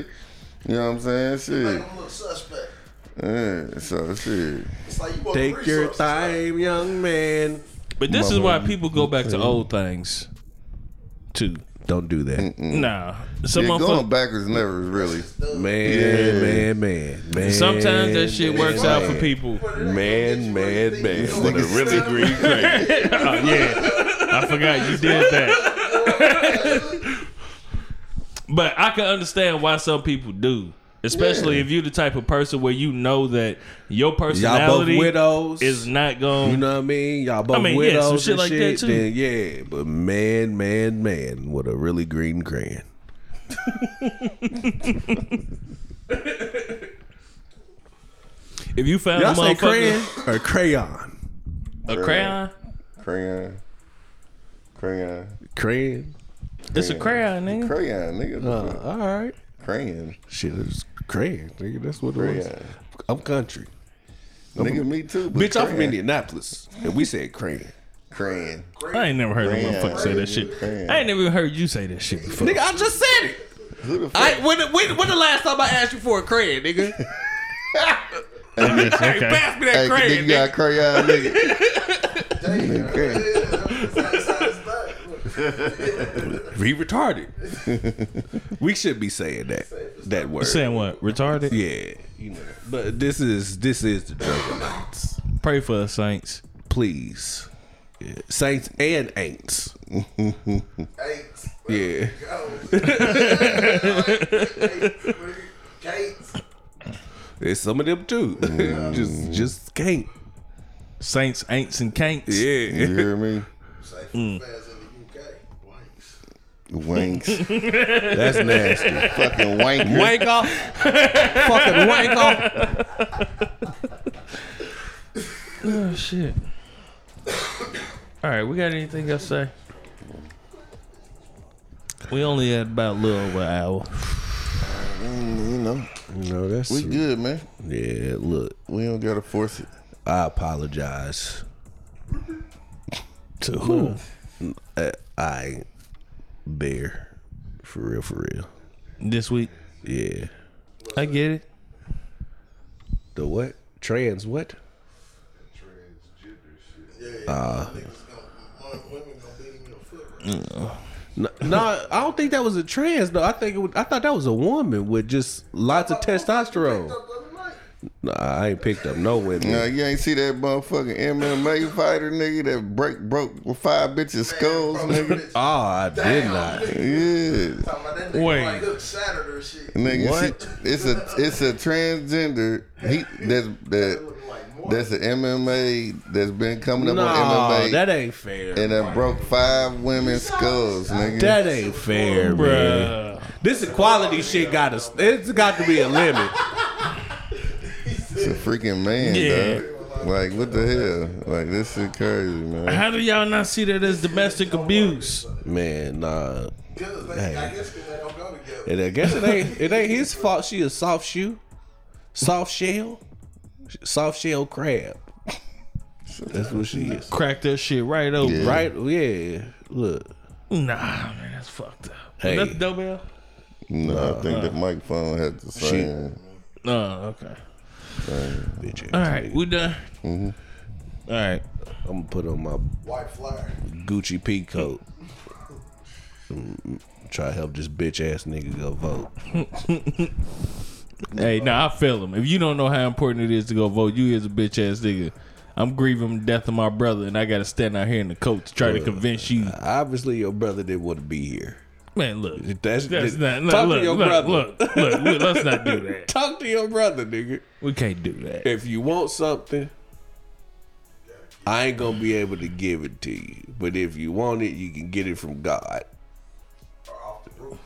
You know what I'm saying? Make Shit. them look suspect. Yeah, so shit. It's like you Take your resources, time, young man. But this is why people go back to old things, too. Don't do that, Nah, some Yeah, going motherfuckers. backwards never really. man, Yeah. man, man, man. Sometimes that shit works out for people. Man, man, man. For a really green crazy. Oh yeah, I forgot you did that. but I can understand why some people do, Especially if you're the type of person where you know that your Y'all both personality widows. is not going. You know what I mean? Y'all both mean, yeah, widows some shit and like that, too. Then yeah, but man, man, man, what a really green crayon. if you found Y'all say crayon or crayon? a crayon, Crayon. Crayon. Crayon. it's a crayon, nigga. Crayon, nigga. Uh, all right. Crayon. Shit, it's crayon, nigga. That's what it was. Crayon. I'm country. Nigga, me too. but Bitch, I'm from. Indianapolis, and we said crayon. Crayon. I ain't never heard a motherfucker say that shit. Crayon. I ain't never heard you say that shit before. Nigga, I just said it. Who the fuck? I when when when the last time I asked you for a crayon, nigga? Okay. Pass me that hey, crayon, nigga, nigga. got crayon, nigga. Damn, Crayon. He retarded. we should be saying that that word. Saying what? Retarded? Yeah, you know. But this is this is the Drunken Knights. Pray for us, saints. Please, yeah. saints and ain'ts. Eight. Yeah, Kate. there's some of them too. just just can't. Saints, ain'ts, and can'ts. Yeah. You Yeah, hear me? Safe Mm. fans in the UK. Wanks. Wanks. that's nasty. Fucking wanker. wank off, fucking wank off. Oh shit. All right, we got anything else to say? We only had about a little over an hour. Mm, You know, You know that's we good, man. yeah. Look, We don't gotta force it. I apologize to who uh, I bear for real, for real. This week, Yeah, I get it. the what trans what? Yeah, niggas gonna, women gonna beat him in the foot. Right? No, no, I don't think that was a trans though. I think it was, I thought that was a woman with just lots of testosterone. No, I ain't picked up no women. Nah, you ain't see that motherfucking MMA fighter nigga that break broke five bitches skulls, nigga. Oh, I did not. Yeah. Talking about that nigga Wait. like look Saturday or shit. Nigga, What? see, it's a it's a transgender. He that's that that's an MMA that's been coming up No, on MMA that ain't fair. and that broke five women's skulls, nigga. That ain't fair, man. Bruh. This equality shit got to. It's got to be a limit. It's a freaking man, Yeah. dog. Like what the hell? Like this shit crazy, man. How do y'all not see that as domestic abuse? Man, nah. Cause Hey. I guess 'cause they don't go together. And I guess it ain't. It ain't his fault. She a soft shoe, soft shell, soft shell crab. That's what she is. Crack that shit right over. Yeah. Right? Yeah. Look. Nah, man, that's fucked up. Hey. That's Dobell? No, I think that microphone had the same. Oh, okay. Bitch. All right, we done. Mm-hmm. All right. I'm gonna put on my White flyer. Gucci P coat. Mm, Try to help this bitch ass nigga go vote. Hey, now I feel him. If you don't know how important it is to go vote, you is a bitch ass nigga. I'm grieving the death of my brother, and I got to stand out here in the coat to try to convince you. Obviously, your brother didn't want to be here. Man, look, That's, that's that- not. Look, talk look, to your look, brother. Look, look, look, let's not do that. Talk to your brother, nigga. We can't do that. If you want something, I ain't gonna be able to give it to you. But if you want it, you can get it from God. Or off the roof.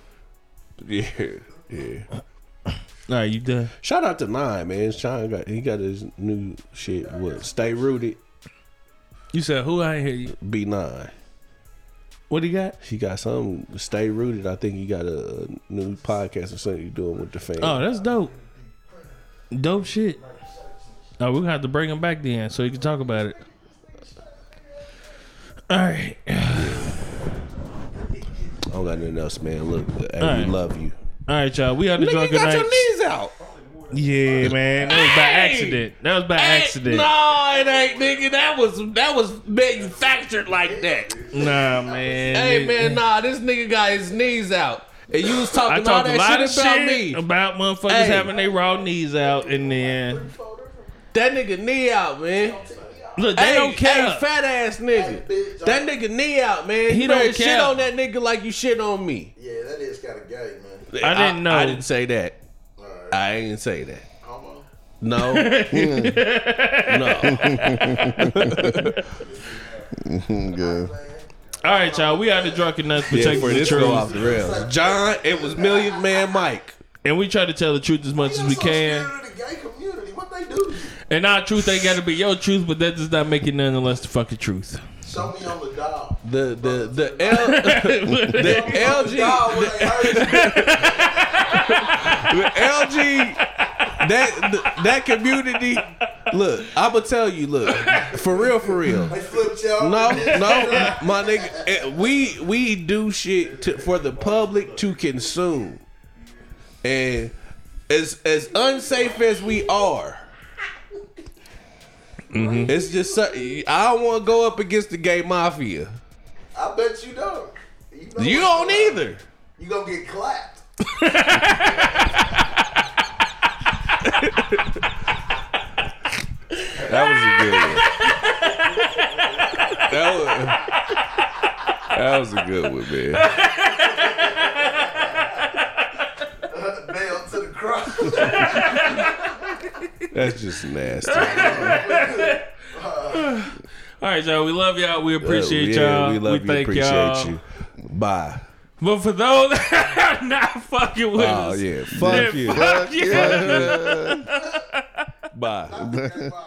Yeah, yeah. All right, you done? Shout out to Nine, man. Sean got he got his new shit. What? Stay rooted. You said who? I ain't hear you. B nine. What he got? He got some. Stay rooted. I think he got a new podcast or something he doing with the fans. Oh, that's dope. Dope shit. Oh, we're gonna have to bring him back then so he can talk about it. All right. I don't got nothing else, man. Look, hey, Alright. we love you. All right, y'all. We on the Nigga, you drunken got your Knights. knees out. Yeah, man. That was by Hey! accident. That was by accident. No, it ain't, nigga. That was that was manufactured like that. Nah, man. Hey, man, nah. This nigga got his knees out, and you was I talking all talked a that lot shit of about shit me. about motherfuckers Hey. having their raw knees out, and then That nigga knee out, man. look, they Hey, don't care. hey, fat ass nigga. That nigga knee out, man. He you don't better shit on that nigga like you shit on me. Yeah, that is kind of gay, man. I didn't know. I didn't say that. All right. I ain't say that. Homo. No. no. Good. All right, y'all. We out the drunken nuts Yeah, protecting bro, the this go off the rails. John, it was Million Man Mike. and we try to tell the truth as much as we so can. scared gay community. What they do? And our truth ain't got to be your truth, but that does not make it none unless the fucking truth. Show me on the dog. The the the L the LG Dog when they hurt you. the LG that that community. Look, I'ma tell you. Look, for real, for real. They flipped y'all. No, no, my nigga. eh, We we do shit to, for the public to consume, and as as unsafe as we are, it's just I don't want to go up against the gay mafia. I bet you don't. You, know You don't either. You gonna get clapped. That was a good one. That was, that was a good one, man. Nailed to the cross. That's just nasty. All right, y'all. We love y'all. We appreciate Uh, Yeah, y'all. We love you. thank Appreciate y'all. you. Bye. But for those that are not fucking with Oh us, yeah. Fuck then you. fuck you. Bye. That's my